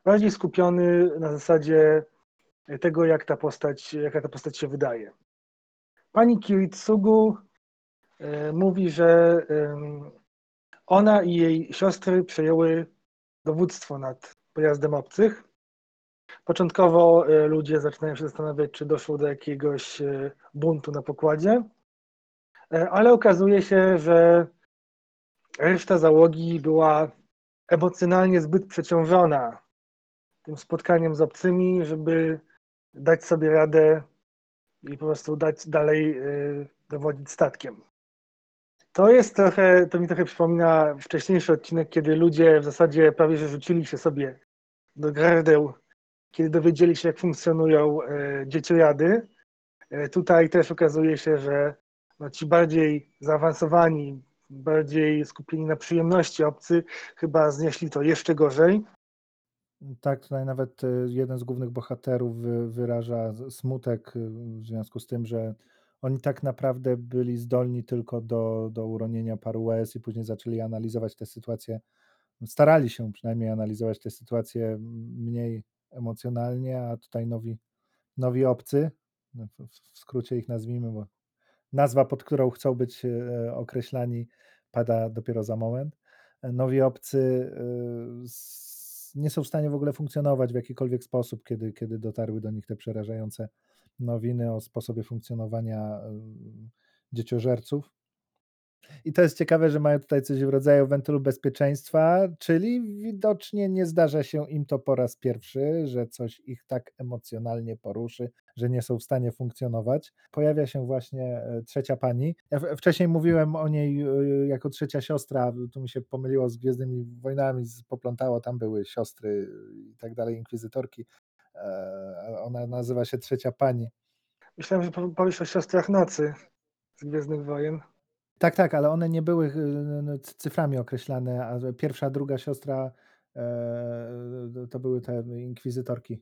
bardziej skupiony na zasadzie tego, jak ta postać, jaka ta postać się wydaje. Pani Kiritsugu e, mówi, że ona i jej siostry przejęły dowództwo nad pojazdem obcych Początkowo e, ludzie zaczynają się zastanawiać, czy doszło do jakiegoś e, buntu na pokładzie, ale okazuje się, że reszta załogi była emocjonalnie zbyt przeciążona tym spotkaniem z obcymi, żeby dać sobie radę i po prostu dać dalej dowodzić statkiem. To jest trochę, to mi trochę przypomina wcześniejszy odcinek, kiedy ludzie w zasadzie prawie że rzucili się sobie do gardeł, kiedy dowiedzieli się, jak funkcjonują e, dzieciojady. E, tutaj też okazuje się, że no, ci bardziej zaawansowani, bardziej skupieni na przyjemności obcy, chyba znieśli to jeszcze gorzej. Tak, tutaj nawet e, jeden z głównych bohaterów wyraża smutek w związku z tym, że oni tak naprawdę byli zdolni tylko do, do uronienia paru łez i później zaczęli analizować tę sytuację. Starali się przynajmniej analizować tę sytuację mniej emocjonalnie, a tutaj nowi, nowi obcy, no, w skrócie ich nazwijmy, bo nazwa, pod którą chcą być e, określani, pada dopiero za moment. Nowi obcy nie są w stanie w ogóle funkcjonować w jakikolwiek sposób, kiedy, kiedy dotarły do nich te przerażające nowiny o sposobie funkcjonowania dzieciożerców. I to jest ciekawe, że mają tutaj coś w rodzaju wentylu bezpieczeństwa, czyli widocznie nie zdarza się im to po raz pierwszy, że coś ich tak emocjonalnie poruszy, że nie są w stanie funkcjonować. Pojawia się właśnie e, trzecia pani. Ja wcześniej mówiłem o niej e, jako trzecia siostra, tu mi się pomyliło z Gwiezdnymi Wojnami, poplątało, tam były siostry i tak dalej, inkwizytorki. E, ona nazywa się Trzecia Pani. Myślałem, że powiesz o siostrach nocy z Gwiezdnych Wojen. Tak, tak, ale one nie były y, cyframi określane, a pierwsza, druga siostra e, to były te inkwizytorki.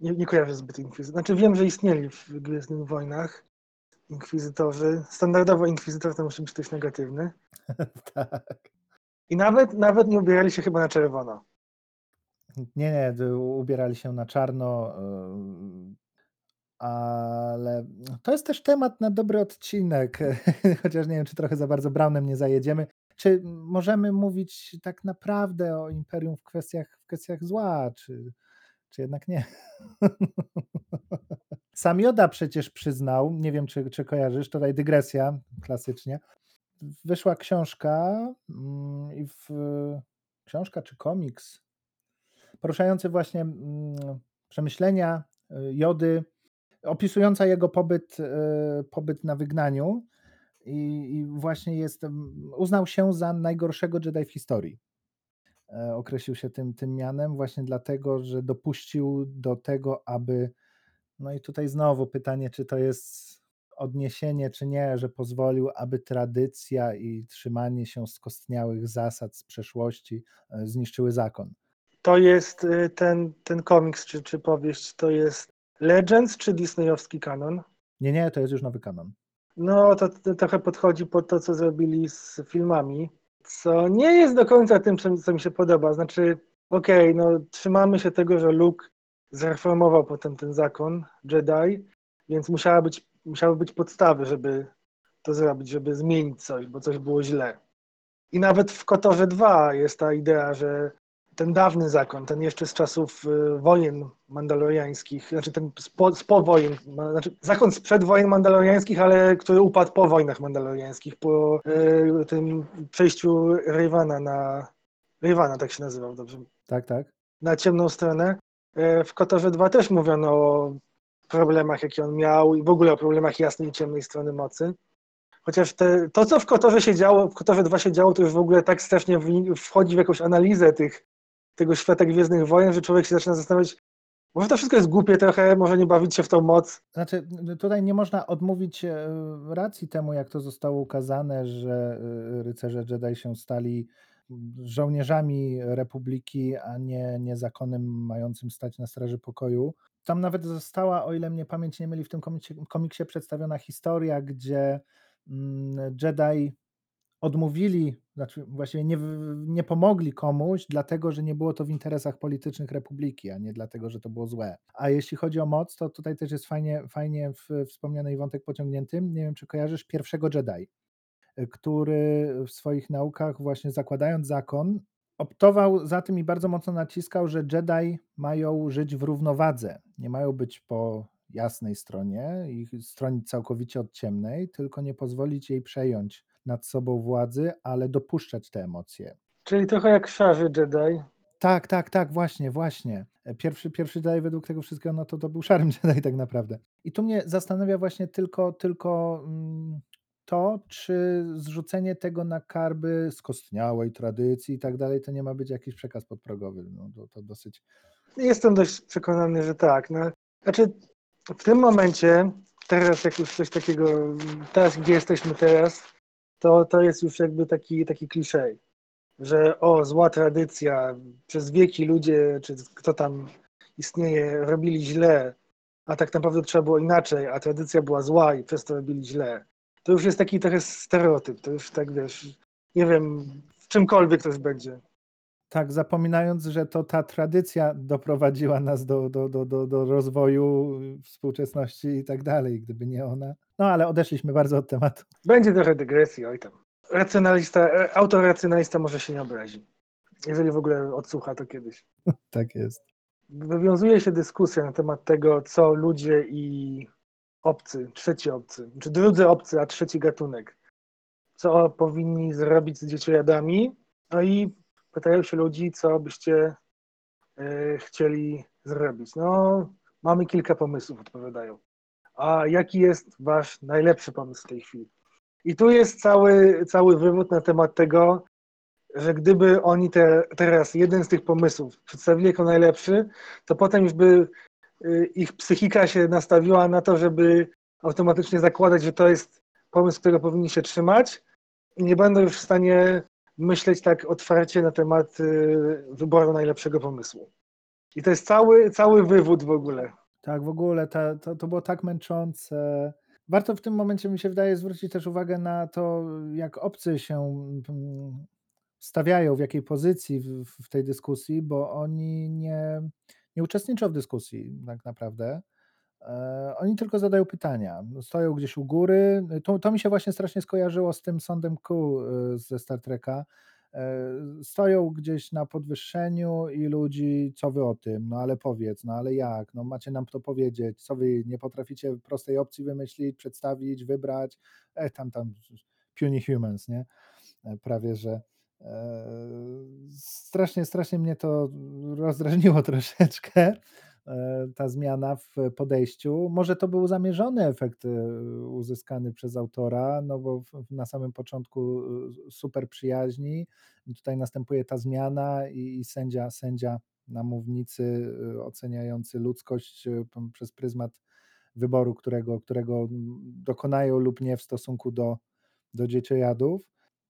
Nie, nie kojarzę zbyt inkwizytorów. Znaczy wiem, że istnieli w Gwiezdnych Wojnach inkwizytorzy. Standardowo inkwizytor to musi być ktoś negatywny. tak. I nawet, nawet nie ubierali się chyba na czerwono. Nie, nie, ubierali się na czarno, ale to jest też temat na dobry odcinek, chociaż nie wiem, czy trochę za bardzo Brownem nie zajedziemy. Czy możemy mówić tak naprawdę o imperium w kwestiach, w kwestiach zła, czy, czy jednak nie? Sam Joda przecież przyznał, nie wiem czy, czy kojarzysz, tutaj dygresja klasycznie. Wyszła książka mm, i w książka czy komiks poruszający właśnie mm, przemyślenia y, Jody, opisująca jego pobyt, y, pobyt na wygnaniu i, i właśnie jest, uznał się za najgorszego Jedi w historii. E, określił się tym, tym mianem właśnie dlatego, że dopuścił do tego, aby no i tutaj znowu pytanie, czy to jest odniesienie, czy nie, że pozwolił, aby tradycja i trzymanie się skostniałych zasad z przeszłości e, zniszczyły zakon. To jest ten, ten komiks, czy, czy powieść, to jest Legends, czy disneyowski kanon? Nie, nie, to jest już nowy kanon. No, to, to trochę podchodzi pod to, co zrobili z filmami, co nie jest do końca tym, co, co mi się podoba. Znaczy, okej, okay, no trzymamy się tego, że Luke zreformował potem ten zakon Jedi, więc musiała być, musiały być podstawy, żeby to zrobić, żeby zmienić coś, bo coś było źle. I nawet w Kotorze 2 jest ta idea, że ten dawny zakon, ten jeszcze z czasów y, wojen mandaloriańskich, znaczy ten spo, po wojen, znaczy zakon sprzed wojen mandaloriańskich, ale który upadł po wojnach mandaloriańskich, po y, tym przejściu Rayvana na... Rayvana tak się nazywał, dobrze? Tak, tak. Na ciemną stronę. Y, w Kotorze 2 też mówiono o problemach, jakie on miał i w ogóle o problemach jasnej i ciemnej strony mocy. Chociaż te, to, co w Kotorze się działo, w Kotorze 2 się działo, to już w ogóle tak strasznie wchodzi w jakąś analizę tych tego świata Gwiezdnych Wojen, że człowiek się zaczyna zastanawiać, może to wszystko jest głupie trochę, może nie bawić się w tą moc. Znaczy, tutaj nie można odmówić e, racji temu, jak to zostało ukazane, że e, rycerze Jedi się stali żołnierzami Republiki, a nie, nie zakonem mającym stać na straży pokoju. Tam nawet została, o ile mnie pamięć nie myli, w tym komiksie, komiksie przedstawiona historia, gdzie mm, Jedi odmówili, znaczy właściwie nie, nie pomogli komuś, dlatego że nie było to w interesach politycznych republiki, a nie dlatego, że to było złe. A jeśli chodzi o moc, to tutaj też jest fajnie, fajnie wspomniany wątek pociągnięty. Nie wiem, czy kojarzysz pierwszego Jedi, który w swoich naukach, właśnie zakładając zakon, optował za tym i bardzo mocno naciskał, że Jedi mają żyć w równowadze. Nie mają być po jasnej stronie i stronić całkowicie od ciemnej, tylko nie pozwolić jej przejąć nad sobą władzy, ale dopuszczać te emocje. Czyli trochę jak szarzy Jedi. Tak, tak, tak, właśnie, właśnie. Pierwszy, pierwszy Jedi według tego wszystkiego, no to to był szarym Jedi tak naprawdę. I tu mnie zastanawia właśnie tylko, tylko mm, to, czy zrzucenie tego na karby skostniałej tradycji i tak dalej, to nie ma być jakiś przekaz podprogowy. No, to, to dosyć. Jestem dość przekonany, że tak. No, znaczy, w tym momencie, teraz jak już coś takiego, teraz gdzie jesteśmy teraz, to, to jest już jakby taki, taki kliszej, że o, zła tradycja, przez wieki ludzie, czy kto tam istnieje, robili źle, a tak naprawdę trzeba było inaczej, a tradycja była zła i przez to robili źle to już jest taki trochę stereotyp, to już tak wiesz, nie wiem, w czymkolwiek to już będzie. Tak, zapominając, że to ta tradycja doprowadziła nas do, do, do, do, do rozwoju współczesności i tak dalej, gdyby nie ona. No ale odeszliśmy bardzo od tematu. Będzie trochę dygresji, oj tam. Racjonalista, e, autoracjonalista może się nie obrazi. Jeżeli w ogóle odsłucha to kiedyś. tak jest. Wywiązuje się dyskusja na temat tego, co ludzie i obcy, trzeci obcy, czy drudzy obcy, a trzeci gatunek. Co powinni zrobić z dzieciojadami? No i pytają się ludzi, co byście y, chcieli zrobić. No, mamy kilka pomysłów, odpowiadają. A jaki jest wasz najlepszy pomysł w tej chwili? I tu jest cały, cały wywód na temat tego, że gdyby oni te, teraz jeden z tych pomysłów przedstawili jako najlepszy, to potem już by Y, ich psychika się nastawiła na to, żeby automatycznie zakładać, że to jest pomysł, którego powinni się trzymać i nie będą już w stanie myśleć tak otwarcie na temat y, wyboru najlepszego pomysłu. I to jest cały, cały wywód w ogóle. Tak, w ogóle to, to było tak męczące. Warto w tym momencie, mi się wydaje, zwrócić też uwagę na to, jak obcy się mm, stawiają, w jakiej pozycji w, w tej dyskusji, bo oni nie, nie uczestniczą w dyskusji tak naprawdę. E, oni tylko zadają pytania. Stoją gdzieś u góry. To, to mi się właśnie strasznie skojarzyło z tym sądem Q e, ze Star Treka. E, stoją gdzieś na podwyższeniu i ludzi, co wy o tym? No ale powiedz, no ale jak? No macie nam to powiedzieć, co wy nie potraficie prostej opcji wymyślić, przedstawić, wybrać? E, tam, tam, puny humans, nie? Prawie, że Strasznie, strasznie mnie to rozdrażniło troszeczkę, ta zmiana w podejściu. Może to był zamierzony efekt e, uzyskany przez autora, no bo na samym początku e, super przyjaźni, tutaj następuje ta zmiana i, i sędzia, sędzia na mównicy oceniający ludzkość przez pryzmat wyboru, którego, którego dokonają lub nie w stosunku do, do dzieciojadów.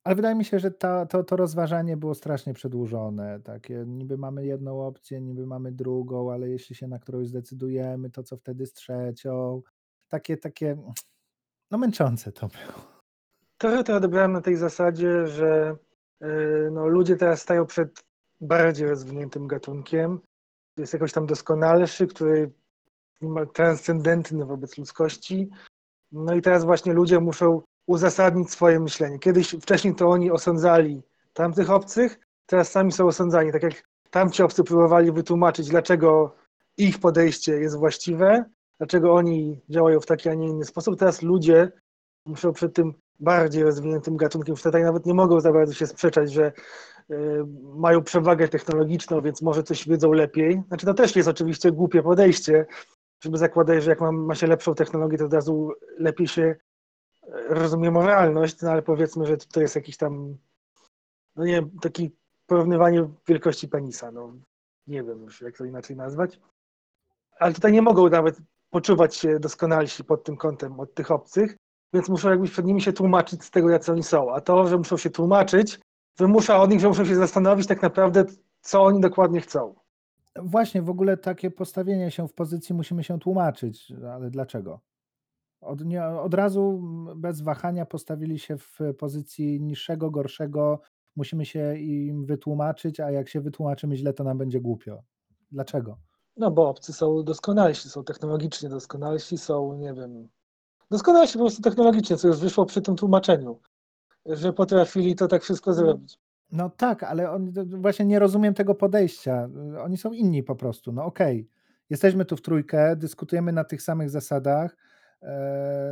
Ale wydaje mi się, że ta, to, to rozważanie było strasznie przedłużone. Takie niby mamy jedną opcję, niby mamy drugą, ale jeśli się na którąś zdecydujemy, to co wtedy z trzecią? Takie, takie, no męczące to było. Trochę to odebrałem na tej zasadzie, że yy, no, ludzie teraz stają przed bardziej rozwiniętym gatunkiem, jest jakoś tam doskonalszy, który transcendentny wobec ludzkości. No i teraz właśnie ludzie muszą uzasadnić swoje myślenie. Kiedyś, wcześniej to oni osądzali tamtych obcych, teraz sami są osądzani. Tak jak tamci obcy próbowali wytłumaczyć, dlaczego ich podejście jest właściwe, dlaczego oni działają w taki, a nie inny sposób. Teraz ludzie muszą przed tym bardziej rozwiniętym gatunkiem, już tutaj nawet nie mogą za bardzo się sprzeczać, że y, mają przewagę technologiczną, więc może coś wiedzą lepiej. Znaczy to też jest oczywiście głupie podejście, żeby zakładać, że jak ma, ma się lepszą technologię, to od razu lepiej się rozumiem moralność, no ale powiedzmy, że to jest jakiś tam, no nie wiem, taki porównywanie wielkości penisa, no nie wiem już, jak to inaczej nazwać. Ale tutaj nie mogą nawet poczuwać się doskonalsi pod tym kątem od tych obcych, więc muszą jakby przed nimi się tłumaczyć z tego, jacy oni są. A to, że muszą się tłumaczyć, wymusza od nich, że muszą się zastanowić tak naprawdę, co oni dokładnie chcą. Właśnie, w ogóle takie postawienie się w pozycji musimy się tłumaczyć, ale dlaczego? Od, nie, od razu bez wahania postawili się w pozycji niższego, gorszego. Musimy się im wytłumaczyć, a jak się wytłumaczymy źle, to nam będzie głupio. Dlaczego? No bo obcy są doskonalsi, są technologicznie doskonalsi, są, nie wiem, doskonalsi po prostu technologicznie, co już wyszło przy tym tłumaczeniu, że potrafili to tak wszystko zrobić. No tak, ale on właśnie nie rozumiem tego podejścia. Oni są inni po prostu. No okej, jesteśmy tu w trójkę, dyskutujemy na tych samych zasadach,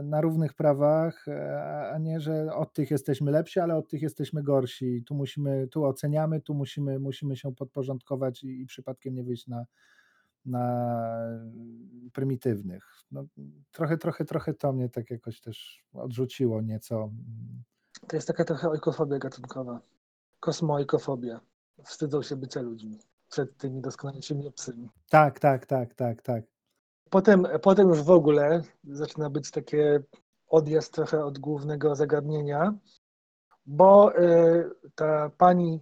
na równych prawach, e, a nie, że od tych jesteśmy lepsi, ale od tych jesteśmy gorsi. Tu musimy, tu oceniamy, tu musimy, musimy się podporządkować i, i przypadkiem nie wyjść na, na prymitywnych. No, trochę, trochę, trochę to mnie tak jakoś też odrzuciło nieco. To jest taka trochę ojkofobia gatunkowa. Kosmoikofobia. Wstydzą się bycia ludźmi przed tymi doskonaliśmy obcymi. Tak, tak, tak, tak, tak. Potem, potem już w ogóle zaczyna być takie odjazd trochę od głównego zagadnienia, bo y, ta pani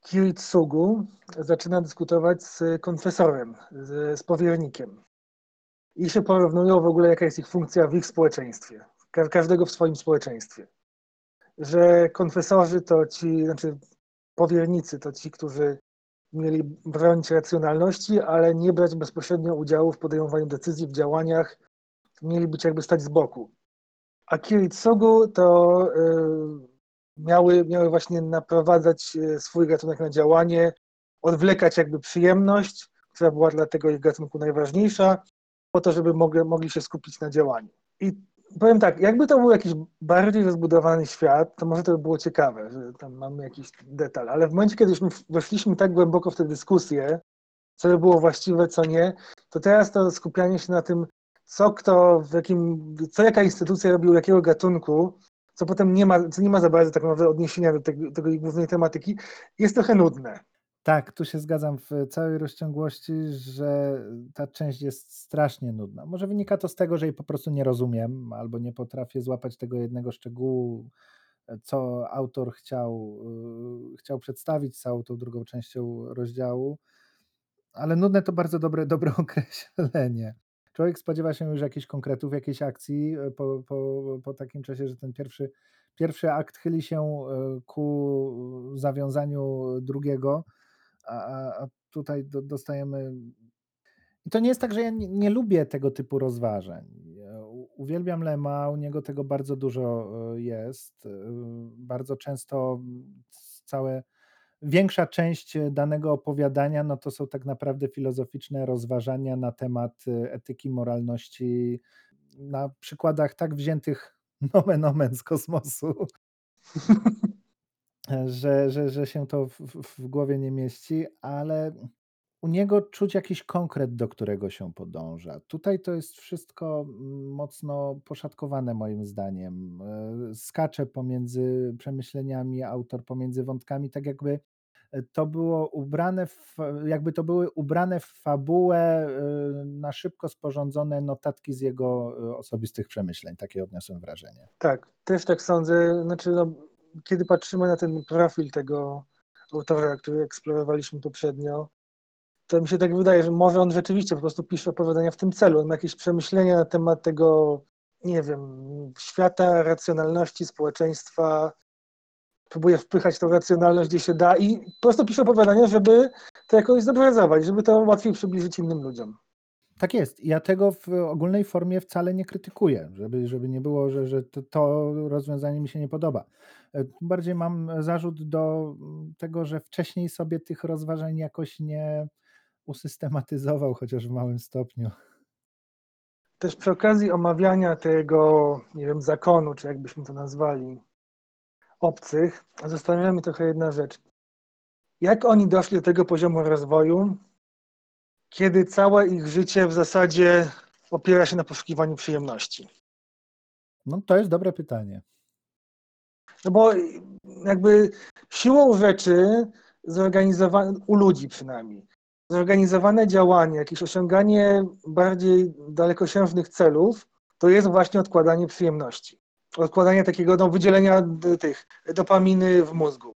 Kiritsugu zaczyna dyskutować z konfesorem, z, z powiernikiem. I się porównują w ogóle, jaka jest ich funkcja w ich społeczeństwie. Ka każdego w swoim społeczeństwie. Że konfesorzy to ci, znaczy powiernicy to ci, którzy mieli bronić racjonalności, ale nie brać bezpośrednio udziału w podejmowaniu decyzji, w działaniach, mieli być jakby stać z boku. A Kiritsugu to yy, miały, miały właśnie naprowadzać e, swój gatunek na działanie, odwlekać jakby przyjemność, która była dla tego ich gatunku najważniejsza, po to, żeby mogli, mogli się skupić na działaniu. I powiem tak, jakby to był jakiś bardziej rozbudowany świat, to może to by było ciekawe, że tam mamy jakiś detal, ale w momencie, kiedy już my weszliśmy tak głęboko w tę dyskusję, co by było właściwe, co nie, to teraz to skupianie się na tym, co kto, w jakim, co jaka instytucja robi u jakiego gatunku, co potem nie ma, co nie ma za bardzo tak naprawdę odniesienia do tego, tego głównej tematyki, jest trochę nudne. Tak, tu się zgadzam w całej rozciągłości, że ta część jest strasznie nudna. Może wynika to z tego, że jej po prostu nie rozumiem, albo nie potrafię złapać tego jednego szczegółu, co autor chciał, yy, chciał przedstawić całą tą drugą częścią rozdziału. Ale nudne to bardzo dobre, dobre określenie. Człowiek spodziewa się już jakichś konkretów, jakiejś akcji e, po, po, po takim czasie, że ten pierwszy, pierwszy akt chyli się e, ku zawiązaniu drugiego, a, a tutaj do, dostajemy. I to nie jest tak, że ja nie, nie lubię tego typu rozważań. Uwielbiam Lema, u niego tego bardzo dużo e, jest. Bardzo często całe większa część e, danego opowiadania, no to są tak naprawdę filozoficzne rozważania na temat e, etyki, moralności, na przykładach tak wziętych nomen omen z kosmosu, że, że, że się to w, w głowie nie mieści, ale u niego czuć jakiś konkret, do którego się podąża. Tutaj to jest wszystko mocno poszatkowane moim zdaniem. E, skacze pomiędzy przemyśleniami autor, pomiędzy wątkami, tak jakby to było ubrane w, jakby to były ubrane w fabułę y, na szybko sporządzone notatki z jego osobistych przemyśleń. Takie odniosłem wrażenie. Tak, też tak sądzę. Znaczy, no, kiedy patrzymy na ten profil tego autora, który eksplorowaliśmy poprzednio, to mi się tak wydaje, że może on rzeczywiście po prostu pisze opowiadania w tym celu. On ma jakieś przemyślenia na temat tego, nie wiem, świata, racjonalności społeczeństwa, próbuje wpychać tą racjonalność gdzie się da i po prostu pisze opowiadania, żeby to jakoś zobrazować, żeby to łatwiej przybliżyć innym ludziom. Tak jest. Ja tego w ogólnej formie wcale nie krytykuję, żeby, żeby nie było, że, że to, to rozwiązanie mi się nie podoba. E, bardziej mam zarzut do tego, że wcześniej sobie tych rozważań jakoś nie usystematyzował, chociaż w małym stopniu. Też przy okazji omawiania tego, nie wiem, zakonu, czy jakbyśmy to nazwali, obcych, zastanawia mnie trochę jedna rzecz. Jak oni doszli do tego poziomu rozwoju, kiedy całe ich życie w zasadzie opiera się na poszukiwaniu przyjemności? No to jest dobre pytanie. No bo jakby siłą rzeczy zorganizowane, u ludzi przynajmniej, zorganizowane działanie, jakieś osiąganie bardziej dalekosiężnych celów, to jest właśnie odkładanie przyjemności odkładania takiego no, wydzielenia tych dopaminy w mózgu.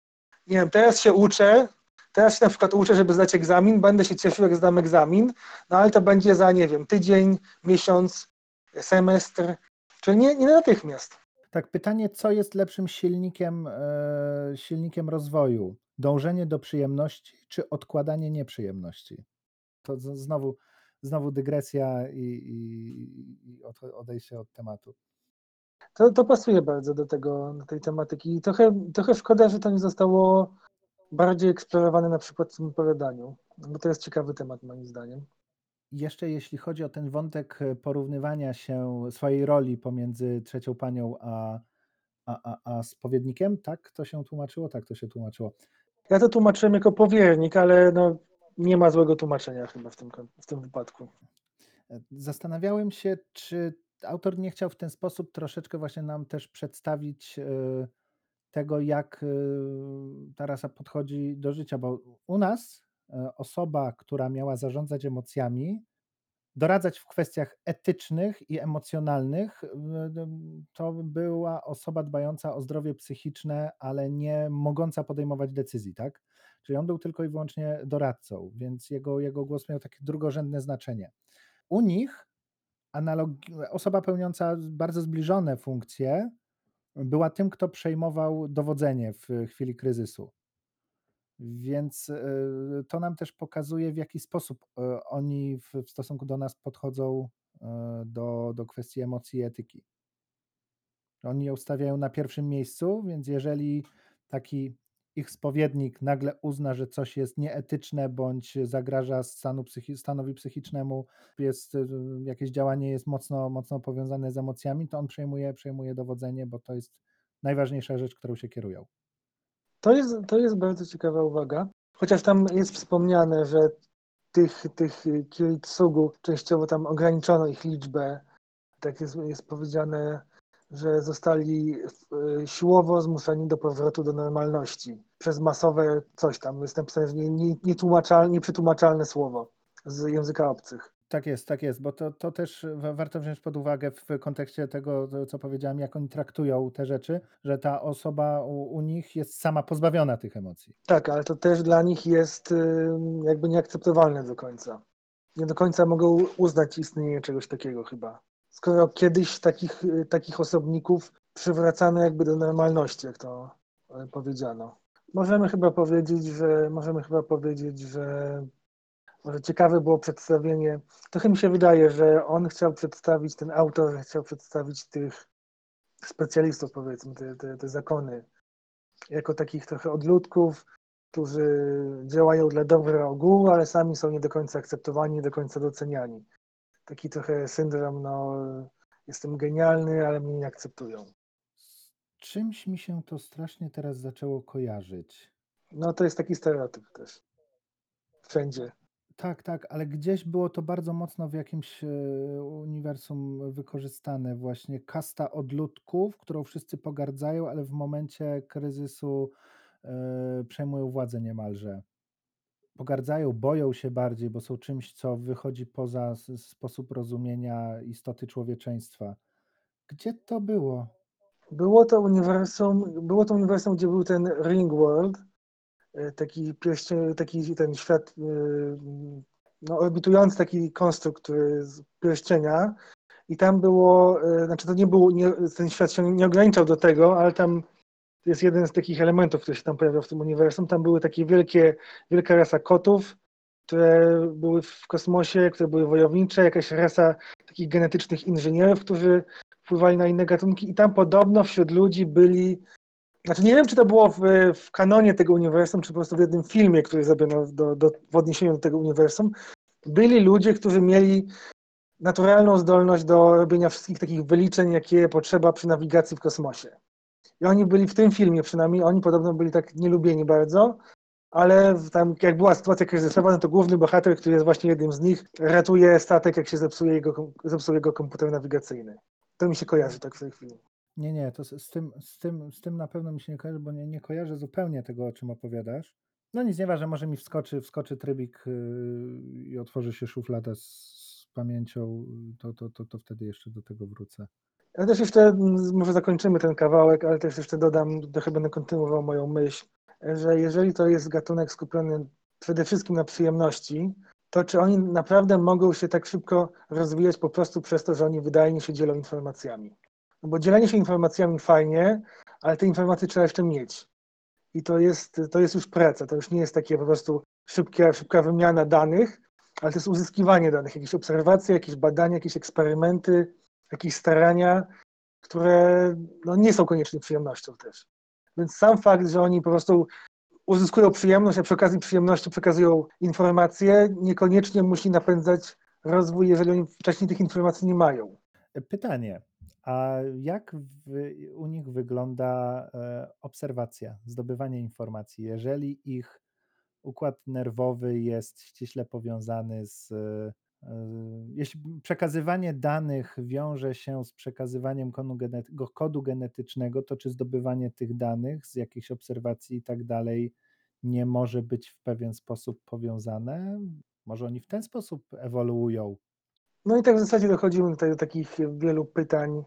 Nie wiem, teraz się uczę, teraz się na przykład uczę, żeby zdać egzamin, będę się cieszył, jak zdam egzamin, no ale to będzie za, nie wiem, tydzień, miesiąc, semestr, czyli nie, nie natychmiast. Tak, pytanie, co jest lepszym silnikiem, e, silnikiem rozwoju? Dążenie do przyjemności, czy odkładanie nieprzyjemności? To znowu, znowu dygresja i, i, i odejście od tematu. To, to pasuje bardzo do tego, do tej tematyki. Trochę, trochę szkoda, że to nie zostało bardziej eksplorowane na przykład w tym opowiadaniu, bo to jest ciekawy temat moim zdaniem. Jeszcze jeśli chodzi o ten wątek porównywania się swojej roli pomiędzy trzecią panią a, a, a, a spowiednikiem, tak to się tłumaczyło? Tak to się tłumaczyło. Ja to tłumaczyłem jako powiernik, ale no, nie ma złego tłumaczenia chyba w tym, w tym wypadku. Zastanawiałem się, czy autor nie chciał w ten sposób troszeczkę właśnie nam też przedstawić e, tego, jak e, ta rasa podchodzi do życia, bo u nas e, osoba, która miała zarządzać emocjami, doradzać w kwestiach etycznych i emocjonalnych, to była osoba dbająca o zdrowie psychiczne, ale nie mogąca podejmować decyzji, tak? Czyli on był tylko i wyłącznie doradcą, więc jego, jego głos miał takie drugorzędne znaczenie. U nich analog- osoba pełniąca bardzo zbliżone funkcje była tym, kto przejmował dowodzenie w chwili kryzysu. Więc e, to nam też pokazuje, w jaki sposób e, oni w, w stosunku do nas podchodzą e, do, do kwestii emocji i etyki. Oni ją stawiają na pierwszym miejscu, więc jeżeli taki ich spowiednik nagle uzna, że coś jest nieetyczne bądź zagraża stanu psychi stanowi psychicznemu, jest, jakieś działanie jest mocno, mocno powiązane z emocjami, to on przejmuje, przejmuje dowodzenie, bo to jest najważniejsza rzecz, którą się kierują. To jest, to jest bardzo ciekawa uwaga. Chociaż tam jest wspomniane, że tych, tych Kiritsugu częściowo tam ograniczono ich liczbę. Tak jest, jest powiedziane, że zostali e, siłowo zmuszeni do powrotu do normalności przez masowe coś tam. Jest napisane nietłumaczalne, nieprzetłumaczalne słowo z języka obcych. Tak jest, tak jest, bo to, to też warto wziąć pod uwagę w kontekście tego, co powiedziałem, jak oni traktują te rzeczy, że ta osoba u, u nich jest sama pozbawiona tych emocji. Tak, ale to też dla nich jest jakby nieakceptowalne do końca. Nie do końca mogą uznać istnienie czegoś takiego chyba. Skoro kiedyś takich, takich osobników przywracano jakby do normalności, jak to e, powiedziano. Możemy chyba powiedzieć, że możemy chyba powiedzieć, że może ciekawe było przedstawienie. Trochę mi się wydaje, że on chciał przedstawić, ten autor chciał przedstawić tych specjalistów, powiedzmy, te, te, te zakony, jako takich trochę odludków, którzy działają dla dobra ogółu, ale sami są nie do końca akceptowani, nie do końca doceniani. Taki trochę syndrom, no, jestem genialny, ale mnie nie akceptują. Czymś mi się to strasznie teraz zaczęło kojarzyć. No to jest taki stereotyp też. Wszędzie. Tak, tak, ale gdzieś było to bardzo mocno w jakimś e, uniwersum wykorzystane. Właśnie kasta odludków, którą wszyscy pogardzają, ale w momencie kryzysu e, przejmują władzę niemalże. Pogardzają, boją się bardziej, bo są czymś, co wychodzi poza sposób rozumienia istoty człowieczeństwa. Gdzie to było? Było to uniwersum, było to uniwersum, gdzie był ten Ring World, E, taki pierścień, taki ten świat, e, no, orbitujący taki konstrukt z pierścienia i tam było, e, znaczy to nie było, nie, ten świat się nie ograniczał do tego, ale tam jest jeden z takich elementów, który się tam pojawiał w tym uniwersum. Tam były takie wielkie, wielka rasa kotów, które były w kosmosie, które były wojownicze, jakaś rasa takich genetycznych inżynierów, którzy wpływali na inne gatunki i tam podobno wśród ludzi byli znaczy nie wiem, czy to było w, w kanonie tego uniwersum, czy po prostu w jednym filmie, który zrobiono do, do, w odniesieniu do tego uniwersum. Byli ludzie, którzy mieli naturalną zdolność do robienia wszystkich takich wyliczeń, jakie potrzeba przy nawigacji w kosmosie. I oni byli w tym filmie przynajmniej, oni podobno byli tak nielubieni bardzo, ale tam jak była sytuacja kryzysowa, no to główny bohater, który jest właśnie jednym z nich, ratuje statek, jak się zepsuje jego, zepsuje jego komputer nawigacyjny. To mi się kojarzy tak w tej chwili. Nie, nie, to z, tym, z, tym, z tym na pewno mi się nie kojarzy, bo nie, nie kojarzę zupełnie tego, o czym opowiadasz. No nic nie że może mi wskoczy, wskoczy trybik yy, i otworzy się szuflada z, z pamięcią, to, to, to, to wtedy jeszcze do tego wrócę. Ja też jeszcze, może zakończymy ten kawałek, ale też jeszcze dodam, trochę będę kontynuował moją myśl, że jeżeli to jest gatunek skupiony przede wszystkim na przyjemności, to czy oni naprawdę mogą się tak szybko rozwijać po prostu przez to, że oni wydajnie się dzielą informacjami? No bo dzielenie się informacjami fajnie, ale te informacje trzeba jeszcze mieć. I to jest, to jest już praca, to już nie jest takie po prostu szybka, szybka wymiana danych, ale to jest uzyskiwanie danych, jakieś obserwacje, jakieś badania, jakieś eksperymenty, jakieś starania. które no, nie są koniecznie przyjemnością też. Więc sam fakt, że oni po prostu uzyskują przyjemność, a przy okazji przyjemności przekazują informacje, niekoniecznie musi napędzać rozwój, jeżeli oni wcześniej tych informacji nie mają. Pytanie, a jak w, u nich wygląda e, obserwacja, zdobywanie informacji? Jeżeli ich układ nerwowy jest ściśle powiązany z. E, jeśli przekazywanie danych wiąże się z przekazywaniem kodu, genety- kodu genetycznego, to czy zdobywanie tych danych z jakichś obserwacji i tak dalej nie może być w pewien sposób powiązane? Może oni w ten sposób ewoluują? No i tak w zasadzie dochodzimy tutaj do takich wielu pytań.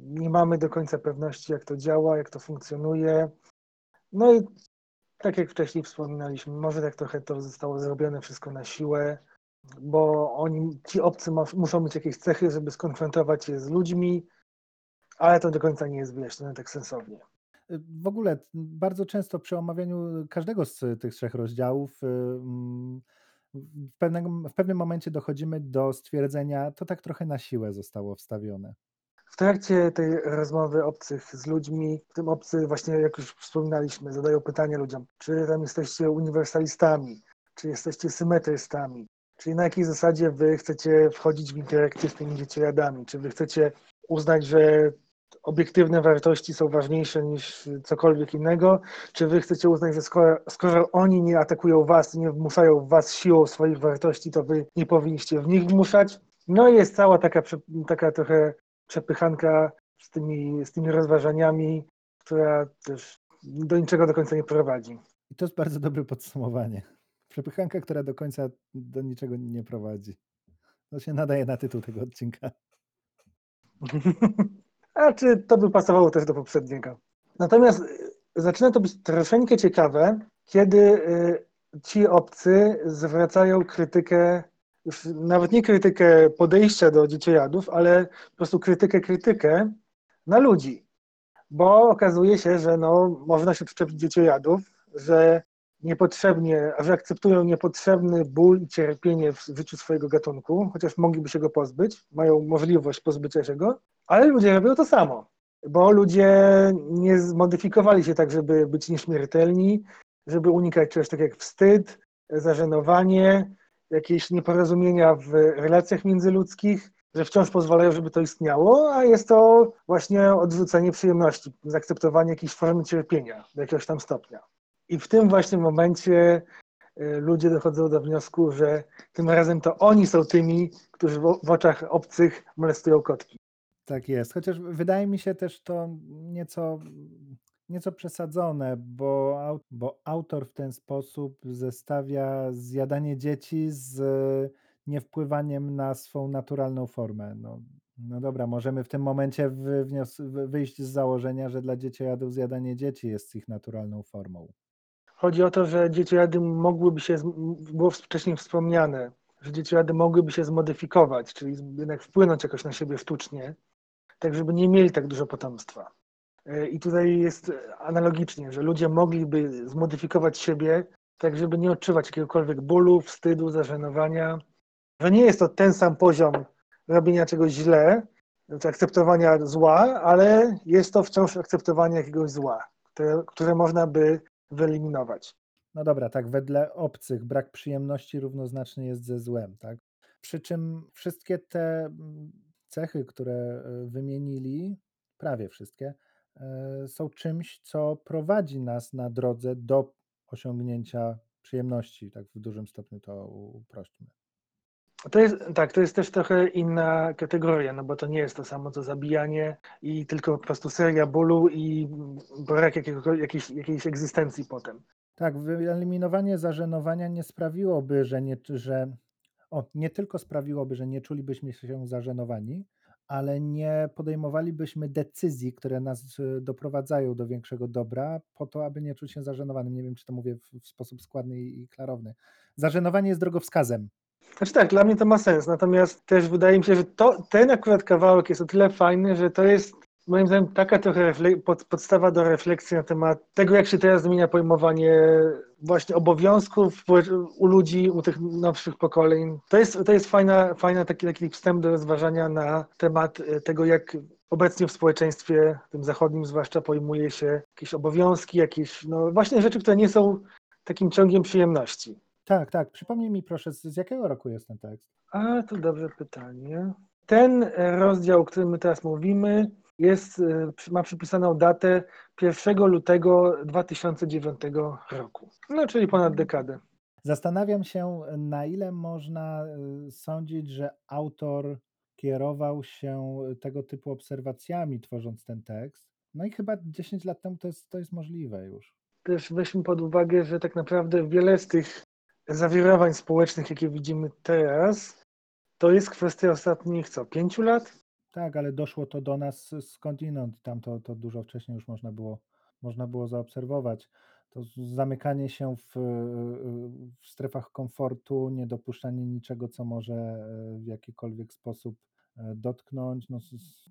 Nie mamy do końca pewności, jak to działa, jak to funkcjonuje. No i tak jak wcześniej wspominaliśmy, może tak trochę to zostało zrobione wszystko na siłę, bo oni, ci obcy muszą mieć jakieś cechy, żeby skonfrontować się z ludźmi, ale to do końca nie jest wyjaśnione tak sensownie. W ogóle bardzo często przy omawianiu każdego z tych trzech rozdziałów y, mm, w pewnym, w pewnym momencie dochodzimy do stwierdzenia, to tak trochę na siłę zostało wstawione. W trakcie tej rozmowy obcych z ludźmi, w tym obcy właśnie, jak już wspominaliśmy, zadają pytania ludziom, czy tam jesteście uniwersalistami, czy jesteście symetrystami, czyli na jakiej zasadzie wy chcecie wchodzić w interakcję z tymi dzieciojadami, czy wy chcecie uznać, że obiektywne wartości są ważniejsze niż cokolwiek innego, czy wy chcecie uznać, że skoro, skoro oni nie atakują was, nie wmuszają was siłą swoich wartości, to wy nie powinniście w nich wmuszać? No i jest cała taka, taka trochę przepychanka z tymi, z tymi rozważaniami, która też do niczego do końca nie prowadzi. I to jest bardzo dobre podsumowanie. Przepychanka, która do końca do niczego nie prowadzi. To się nadaje na tytuł tego odcinka. A czy to by pasowało też do poprzedniego? Natomiast y, zaczyna to być troszeczkę ciekawe, kiedy y, ci obcy zwracają krytykę, już nawet nie krytykę podejścia do dzieciojadów, ale po prostu krytykę, krytykę na ludzi. Bo okazuje się, że no, można się przyczepić dzieciojadów, że niepotrzebnie, że akceptują niepotrzebny ból i cierpienie w życiu swojego gatunku, chociaż mogliby się go pozbyć, mają możliwość pozbycia się go, ale ludzie robią to samo, bo ludzie nie zmodyfikowali się tak, żeby być nieśmiertelni, żeby unikać czegoś tak jak wstyd, zażenowanie, jakieś nieporozumienia w relacjach międzyludzkich, że wciąż pozwalają, żeby to istniało, a jest to właśnie odrzucenie przyjemności, zaakceptowanie jakiejś formy cierpienia do jakiegoś tam stopnia. I w tym właśnie momencie y, ludzie dochodzą do wniosku, że tym razem to oni są tymi, którzy w oczach obcych molestują kotki. Tak jest, chociaż wydaje mi się też to nieco, nieco przesadzone, bo, bo autor w ten sposób zestawia zjadanie dzieci z niewpływaniem na swą naturalną formę. No, no dobra, możemy w tym momencie wyjść z założenia, że dla dzieciojadów zjadanie dzieci jest ich naturalną formą. Chodzi o to, że dzieciojady mogłyby się, było wcześniej wspomniane, że dzieciojady mogłyby się zmodyfikować, czyli jednak wpłynąć jakoś na siebie sztucznie, tak żeby nie mieli tak dużo potomstwa. E, I tutaj jest analogicznie, że ludzie mogliby zmodyfikować siebie, tak żeby nie odczuwać jakiegokolwiek bólu, wstydu, zażenowania, że nie jest to ten sam poziom robienia czegoś źle, znaczy akceptowania zła, ale jest to wciąż akceptowanie jakiegoś zła, które, które można by wyeliminować. No dobra, tak, wedle obcych brak przyjemności równoznaczny jest ze złem, tak? Przy czym wszystkie te cechy, które e, wymienili, prawie wszystkie, e, są czymś, co prowadzi nas na drodze do osiągnięcia przyjemności, tak w dużym stopniu to uprośćmy. To jest, tak, to jest też trochę inna kategoria, no bo to nie jest to samo co zabijanie i tylko po prostu seria bólu i brak jakiejś, jakiejś egzystencji potem. Tak, wyeliminowanie zażenowania nie sprawiłoby, że, nie, że o, nie tylko sprawiłoby, że nie czulibyśmy się zażenowani, ale nie podejmowalibyśmy decyzji, które nas e, doprowadzają do większego dobra, po to, aby nie czuć się zażenowanym. Nie wiem, czy to mówię w, w sposób składny i, i klarowny. Zażenowanie jest drogowskazem. Znaczy tak, dla mnie to ma sens, natomiast też wydaje mi się, że to, ten akurat kawałek jest o tyle fajny, że to jest moim zdaniem taka trochę pod, podstawa do refleksji na temat tego, jak się teraz zmienia pojmowanie właśnie obowiązków u ludzi, u tych nowszych pokoleń. To jest, to jest fajna, fajna taki, taki wstęp do rozważania na temat e, tego, jak obecnie w społeczeństwie, tym zachodnim zwłaszcza, pojmuje się jakieś obowiązki, jakieś, no właśnie rzeczy, które nie są takim ciągiem przyjemności. Tak, tak. Przypomnij mi proszę, z, z jakiego roku jest ten tekst? A, to dobre pytanie. Ten rozdział, o którym my teraz mówimy, jest, e, ma przypisaną datę 1 lutego 2009 roku. No, czyli ponad dekadę. Zastanawiam się, na ile można y, sądzić, że autor kierował się tego typu obserwacjami, tworząc ten tekst. No i chyba 10 lat temu to jest, to jest możliwe już. Też weźmy pod uwagę, że tak naprawdę wiele z tych zawirowań społecznych, jakie widzimy teraz, to jest kwestia ostatnich, co, pięciu lat? Tak, ale doszło to do nas skądinąd. Tam to, to dużo wcześniej już można było, można było zaobserwować. To zamykanie się w, w strefach komfortu, niedopuszczanie niczego, co może e, w jakikolwiek sposób e, dotknąć, no,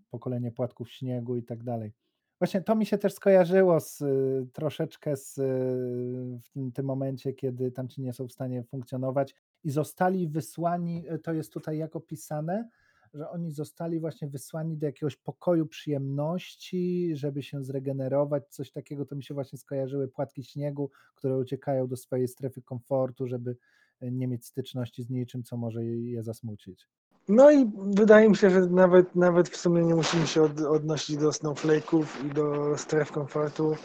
pokolenie płatków śniegu i tak dalej. Właśnie to mi się też skojarzyło z, troszeczkę z, w tym, tym momencie, kiedy tamci nie są w stanie funkcjonować i zostali wysłani, to jest tutaj jak opisane, że oni zostali właśnie wysłani do jakiegoś pokoju przyjemności, żeby się zregenerować, coś takiego, to mi się właśnie skojarzyły płatki śniegu, które uciekają do swojej strefy komfortu, żeby nie mieć styczności z niczym, co może je zasmucić. No i wydaje mi się, że nawet, nawet w sumie nie musimy się od, odnosić do snowflake'ów i do stref komfortu.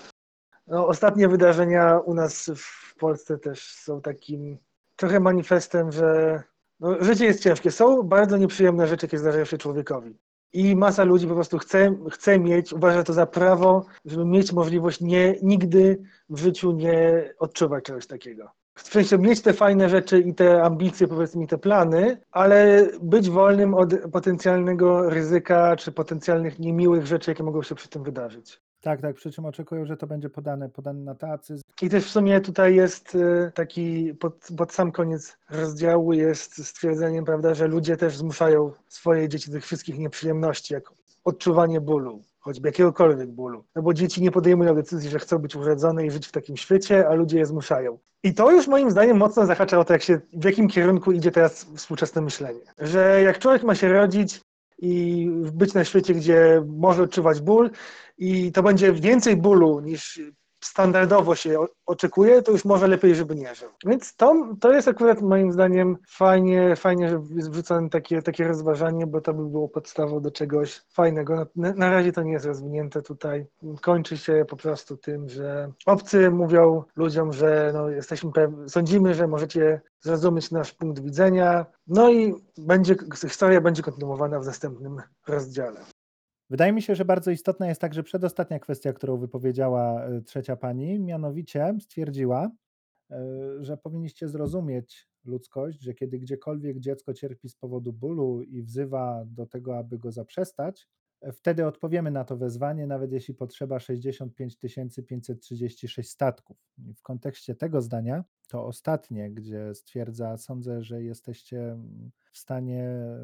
No, ostatnie wydarzenia u nas w Polsce też są takim trochę manifestem, że no, życie jest ciężkie. Są bardzo nieprzyjemne rzeczy, jakie zdarzają się człowiekowi. I masa ludzi po prostu chce, chce mieć, uważa to za prawo, żeby mieć możliwość nie, nigdy w życiu nie odczuwać czegoś takiego. W sensie mieć te fajne rzeczy i te ambicje, powiedzmy, i te plany, ale być wolnym od potencjalnego ryzyka czy potencjalnych niemiłych rzeczy, jakie mogą się przy tym wydarzyć. Tak, tak, przy czym oczekują, że to będzie podane, podane na tacy. I też w sumie tutaj jest y, taki, pod, pod sam koniec rozdziału jest stwierdzeniem, prawda, że ludzie też zmuszają swoje dzieci do tych wszystkich nieprzyjemności, jak odczuwanie bólu, choćby jakiegokolwiek bólu. No bo dzieci nie podejmują decyzji, że chcą być urodzone i żyć w takim świecie, a ludzie je zmuszają. I to już moim zdaniem mocno zahacza o to, jak się, w jakim kierunku idzie teraz współczesne myślenie. Że jak człowiek ma się rodzić i być na świecie, gdzie może odczuwać ból i to będzie więcej bólu niż standardowo się oczekuje, to już może lepiej, żeby nie żył. Więc to, to jest akurat moim zdaniem fajnie, fajnie, że jest wrzucone takie, takie rozważanie, bo to by było podstawą do czegoś fajnego. Na, na razie to nie jest rozwinięte tutaj. Kończy się po prostu tym, że obcy mówią ludziom, że no, jesteśmy pewni, sądzimy, że możecie zrozumieć nasz punkt widzenia. No i będzie, historia będzie kontynuowana w następnym rozdziale. Wydaje mi się, że bardzo istotna jest także przedostatnia kwestia, którą wypowiedziała e, trzecia pani, mianowicie stwierdziła, e, że powinniście zrozumieć ludzkość, że kiedy gdziekolwiek dziecko cierpi z powodu bólu i wzywa do tego, aby go zaprzestać, e, wtedy odpowiemy na to wezwanie, nawet jeśli potrzeba 65 536 statków. W kontekście tego zdania, to ostatnie, gdzie stwierdza, sądzę, że jesteście w stanie e,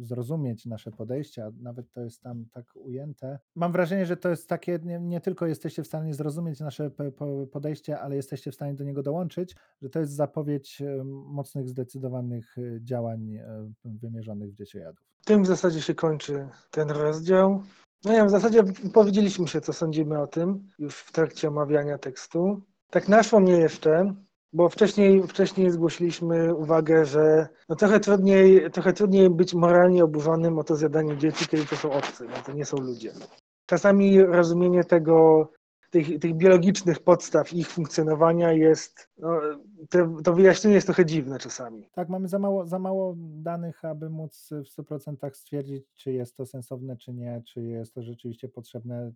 zrozumieć nasze podejście, a nawet to jest tam tak ujęte. Mam wrażenie, że to jest takie, nie, nie tylko jesteście w stanie zrozumieć nasze podejście, ale jesteście w stanie do niego dołączyć, że to jest zapowiedź e, mocnych, zdecydowanych e, działań wymierzonych w dzieciojadów. Tym w zasadzie się kończy ten rozdział. No ja w zasadzie powiedzieliśmy się, co sądzimy o tym już w trakcie omawiania tekstu. Tak naszło mnie jeszcze, bo wcześniej, wcześniej zgłosiliśmy uwagę, że no trochę, trudniej, trochę trudniej być moralnie oburzonym o to zjadanie dzieci, kiedy to są obcy, no to nie są ludzie. Czasami rozumienie tego, tych, tych biologicznych podstaw ich funkcjonowania jest, no, te, to wyjaśnienie jest trochę dziwne czasami. Tak, mamy za mało, za mało danych, aby móc w 100% stwierdzić, czy jest to sensowne, czy nie, czy jest to rzeczywiście potrzebne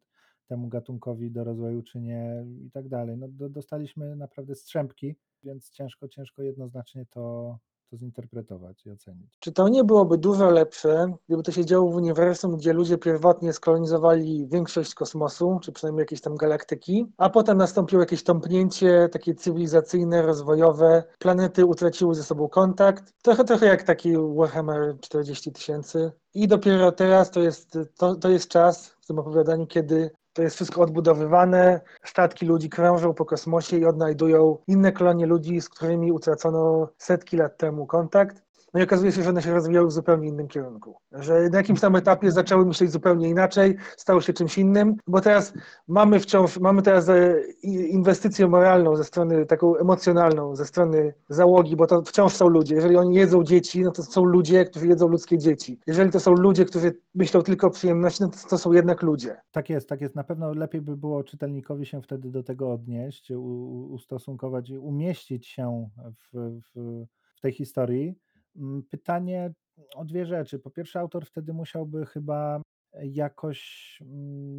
temu gatunkowi do rozwoju, czy nie i tak dalej. No, do, dostaliśmy naprawdę strzępki, więc ciężko, ciężko jednoznacznie to, to zinterpretować i ocenić. Czy to nie byłoby dużo lepsze, gdyby to się działo w uniwersum, gdzie ludzie pierwotnie skolonizowali większość kosmosu, czy przynajmniej jakieś tam galaktyki, a potem nastąpiło jakieś tąpnięcie takie cywilizacyjne, rozwojowe, planety utraciły ze sobą kontakt, trochę, trochę jak taki Warhammer 40 tysięcy. I dopiero teraz to jest, to, to jest czas w tym opowiadaniu, kiedy to jest wszystko odbudowywane, statki ludzi krążą po kosmosie i odnajdują inne kolonie ludzi, z którymi utracono setki lat temu kontakt. No i okazuje się, że one się rozwijały w zupełnie innym kierunku. Że na jakimś tam etapie zaczęły myśleć zupełnie inaczej, stało się czymś innym, bo teraz mamy wciąż, mamy teraz e, inwestycję moralną ze strony taką emocjonalną, ze strony załogi, bo to wciąż są ludzie. Jeżeli oni jedzą dzieci, no to są ludzie, którzy jedzą ludzkie dzieci. Jeżeli to są ludzie, którzy myślą tylko o przyjemności, no to, to są jednak ludzie. Tak jest, tak jest. Na pewno lepiej by było czytelnikowi się wtedy do tego odnieść, ustosunkować i umieścić się w, w, w tej historii. Pytanie o dwie rzeczy. Po pierwsze, autor wtedy musiałby chyba jakoś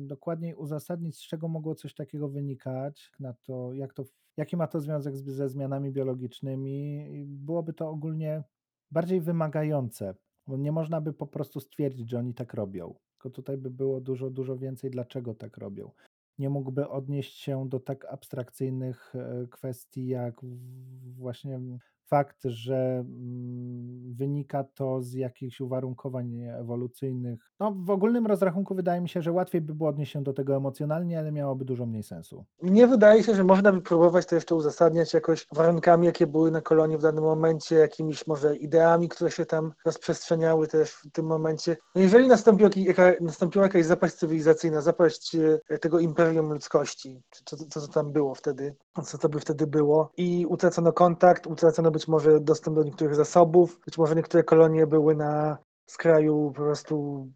dokładniej uzasadnić, z czego mogło coś takiego wynikać, na to, jak to, jaki ma to związek z, ze zmianami biologicznymi. Byłoby to ogólnie bardziej wymagające, nie można by po prostu stwierdzić, że oni tak robią. Tylko tutaj by było dużo, dużo więcej, dlaczego tak robią. Nie mógłby odnieść się do tak abstrakcyjnych e, kwestii, jak właśnie fakt, że mm, wynika to z jakichś uwarunkowań ewolucyjnych. No, w ogólnym rozrachunku wydaje mi się, że łatwiej by było odnieść się do tego emocjonalnie, ale miałoby dużo mniej sensu. Mnie wydaje się, że można by próbować to jeszcze uzasadniać jakoś warunkami, jakie były na kolonii w danym momencie, jakimiś może ideami, które się tam rozprzestrzeniały też w tym momencie. No jeżeli nastąpiła, jaka, nastąpiła jakaś zapaść cywilizacyjna, zapaść e, tego imperium ludzkości, czy co, co tam było wtedy, co to by wtedy było i utracono kontakt, utracono być może dostęp do niektórych zasobów, być może niektóre kolonie były na skraju po prostu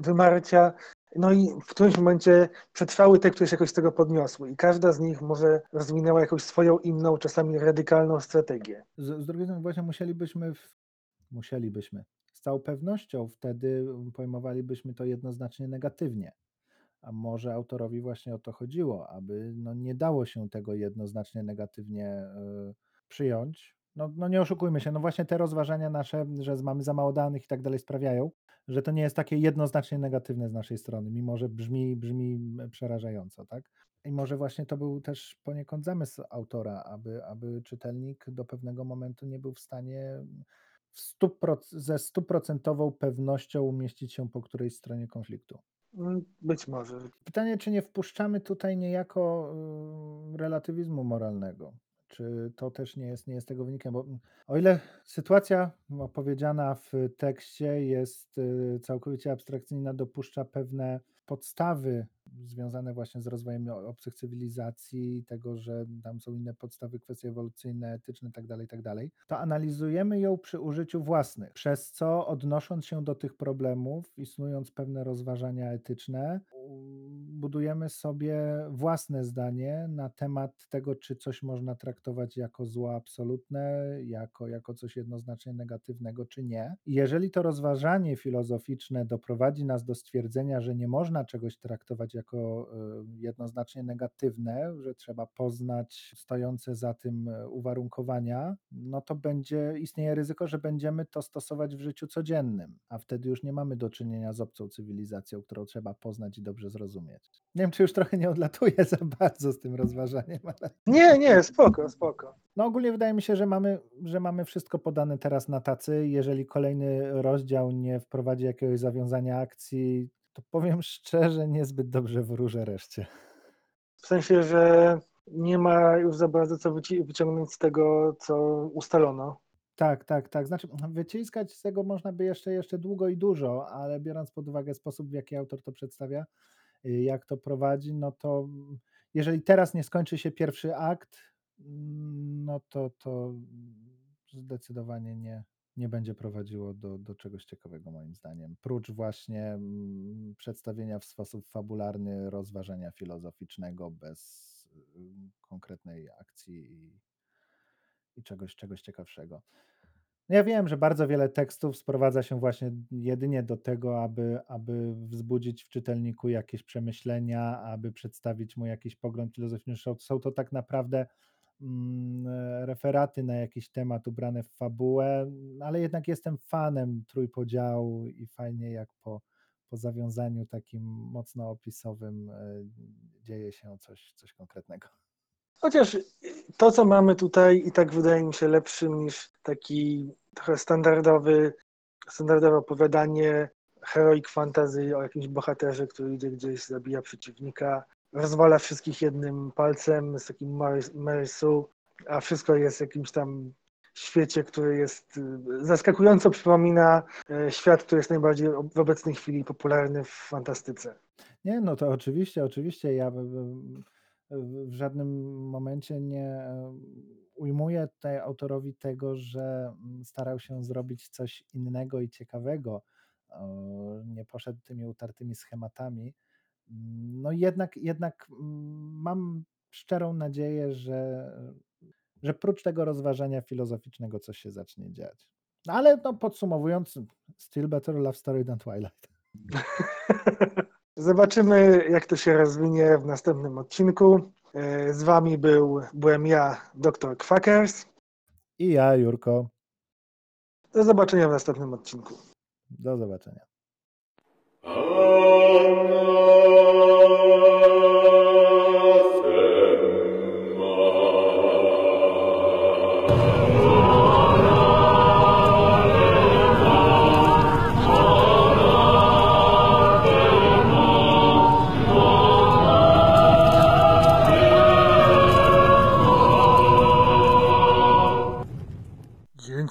wymarcia. No i w którymś momencie przetrwały te, które się jakoś z tego podniosły i każda z nich może rozwinęła jakąś swoją inną, czasami radykalną strategię. Z, z drugiej strony właśnie musielibyśmy, w, musielibyśmy, z całą pewnością wtedy pojmowalibyśmy to jednoznacznie negatywnie. A może autorowi właśnie o to chodziło, aby no, nie dało się tego jednoznacznie negatywnie y, przyjąć. No, no nie oszukujmy się, no właśnie te rozważania nasze, że mamy za mało danych i tak dalej sprawiają, że to nie jest takie jednoznacznie negatywne z naszej strony, mimo że brzmi, brzmi przerażająco, tak? I może właśnie to był też poniekąd zamysł autora, aby, aby czytelnik do pewnego momentu nie był w stanie w stu, ze stuprocentową pewnością umieścić się po którejś stronie konfliktu. Mm, być może. Pytanie, czy nie wpuszczamy tutaj niejako y, relatywizmu moralnego? Czy to też nie jest, nie jest tego wynikiem? Bo o ile sytuacja opowiedziana w tekście jest y, całkowicie abstrakcyjna, dopuszcza pewne podstawy związane właśnie z rozwojem obcych cywilizacji, tego, że tam są inne podstawy, kwestie ewolucyjne, etyczne itd., tak itd., tak to analizujemy ją przy użyciu własnych, przez co odnosząc się do tych problemów i pewne rozważania etyczne, budujemy sobie własne zdanie na temat tego, czy coś można traktować jako zło absolutne, jako, jako coś jednoznacznie negatywnego, czy nie. I jeżeli to rozważanie filozoficzne doprowadzi nas do stwierdzenia, że nie można czegoś traktować jako y, jednoznacznie negatywne, że trzeba poznać stojące za tym y, uwarunkowania, no to będzie istnieje ryzyko, że będziemy to stosować w życiu codziennym, a wtedy już nie mamy do czynienia z obcą cywilizacją, którą trzeba poznać i dobrze zrozumieć. Nie wiem, czy już trochę nie odlatuję za bardzo z tym rozważaniem, ale... Nie, nie, spoko, spoko. No ogólnie wydaje mi się, że mamy, że mamy wszystko podane teraz na tacy. Jeżeli kolejny rozdział nie wprowadzi jakiegoś zawiązania akcji, to powiem szczerze, niezbyt dobrze wróżę reszcie. W sensie, że nie ma już za bardzo co wyciągnąć z tego, co ustalono. Tak, tak, tak. Znaczy, wyciskać z tego można by jeszcze, jeszcze długo i dużo, ale biorąc pod uwagę sposób, w jaki autor to przedstawia, y, jak to prowadzi, no to jeżeli teraz nie skończy się pierwszy akt, no to, to zdecydowanie nie, nie będzie prowadziło do, do czegoś ciekawego, moim zdaniem. Prócz właśnie mm, przedstawienia w sposób fabularny rozważania filozoficznego bez konkretnej akcji i, i czegoś, czegoś ciekawszego. Ja wiem, że bardzo wiele tekstów sprowadza się właśnie jedynie do tego, aby, aby wzbudzić w czytelniku jakieś przemyślenia, aby przedstawić mu jakiś pogląd filozoficzny. Są to tak naprawdę referaty na jakiś temat ubrane w fabułę, ale jednak jestem fanem trójpodziału i fajnie jak po, po zawiązaniu takim mocno opisowym e, dzieje się coś, coś konkretnego. Chociaż to, co mamy tutaj, i tak wydaje mi się lepszym niż taki trochę standardowy, standardowe opowiadanie heroic fantasy o jakimś bohaterze, który idzie gdzieś, zabija przeciwnika, rozwala wszystkich jednym palcem z takim Mary, Mary Sue, a wszystko jest jakimś tam świecie, który jest y, zaskakująco przypomina y, świat, który jest najbardziej w obecnej chwili popularny w fantastyce. Nie, no to oczywiście, oczywiście ja w, żadnym momencie nie e, ujmuję tutaj autorowi tego, że mm, starał się zrobić coś innego i ciekawego. Nie poszedł tymi utartymi schematami. No jednak, jednak mm, mam szczerą nadzieję, że, że prócz tego rozważania filozoficznego coś się zacznie dziać. No ale no, podsumowując, still better love story than Twilight. Zobaczymy, jak to się rozwinie w następnym odcinku. Y, Z wami był, byłem ja, dr Kwakers. I ja, Jurko. Do zobaczenia w następnym odcinku. Do zobaczenia.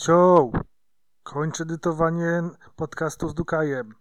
Dzięcioł! Kończ edytowanie podcastu z Dukajem.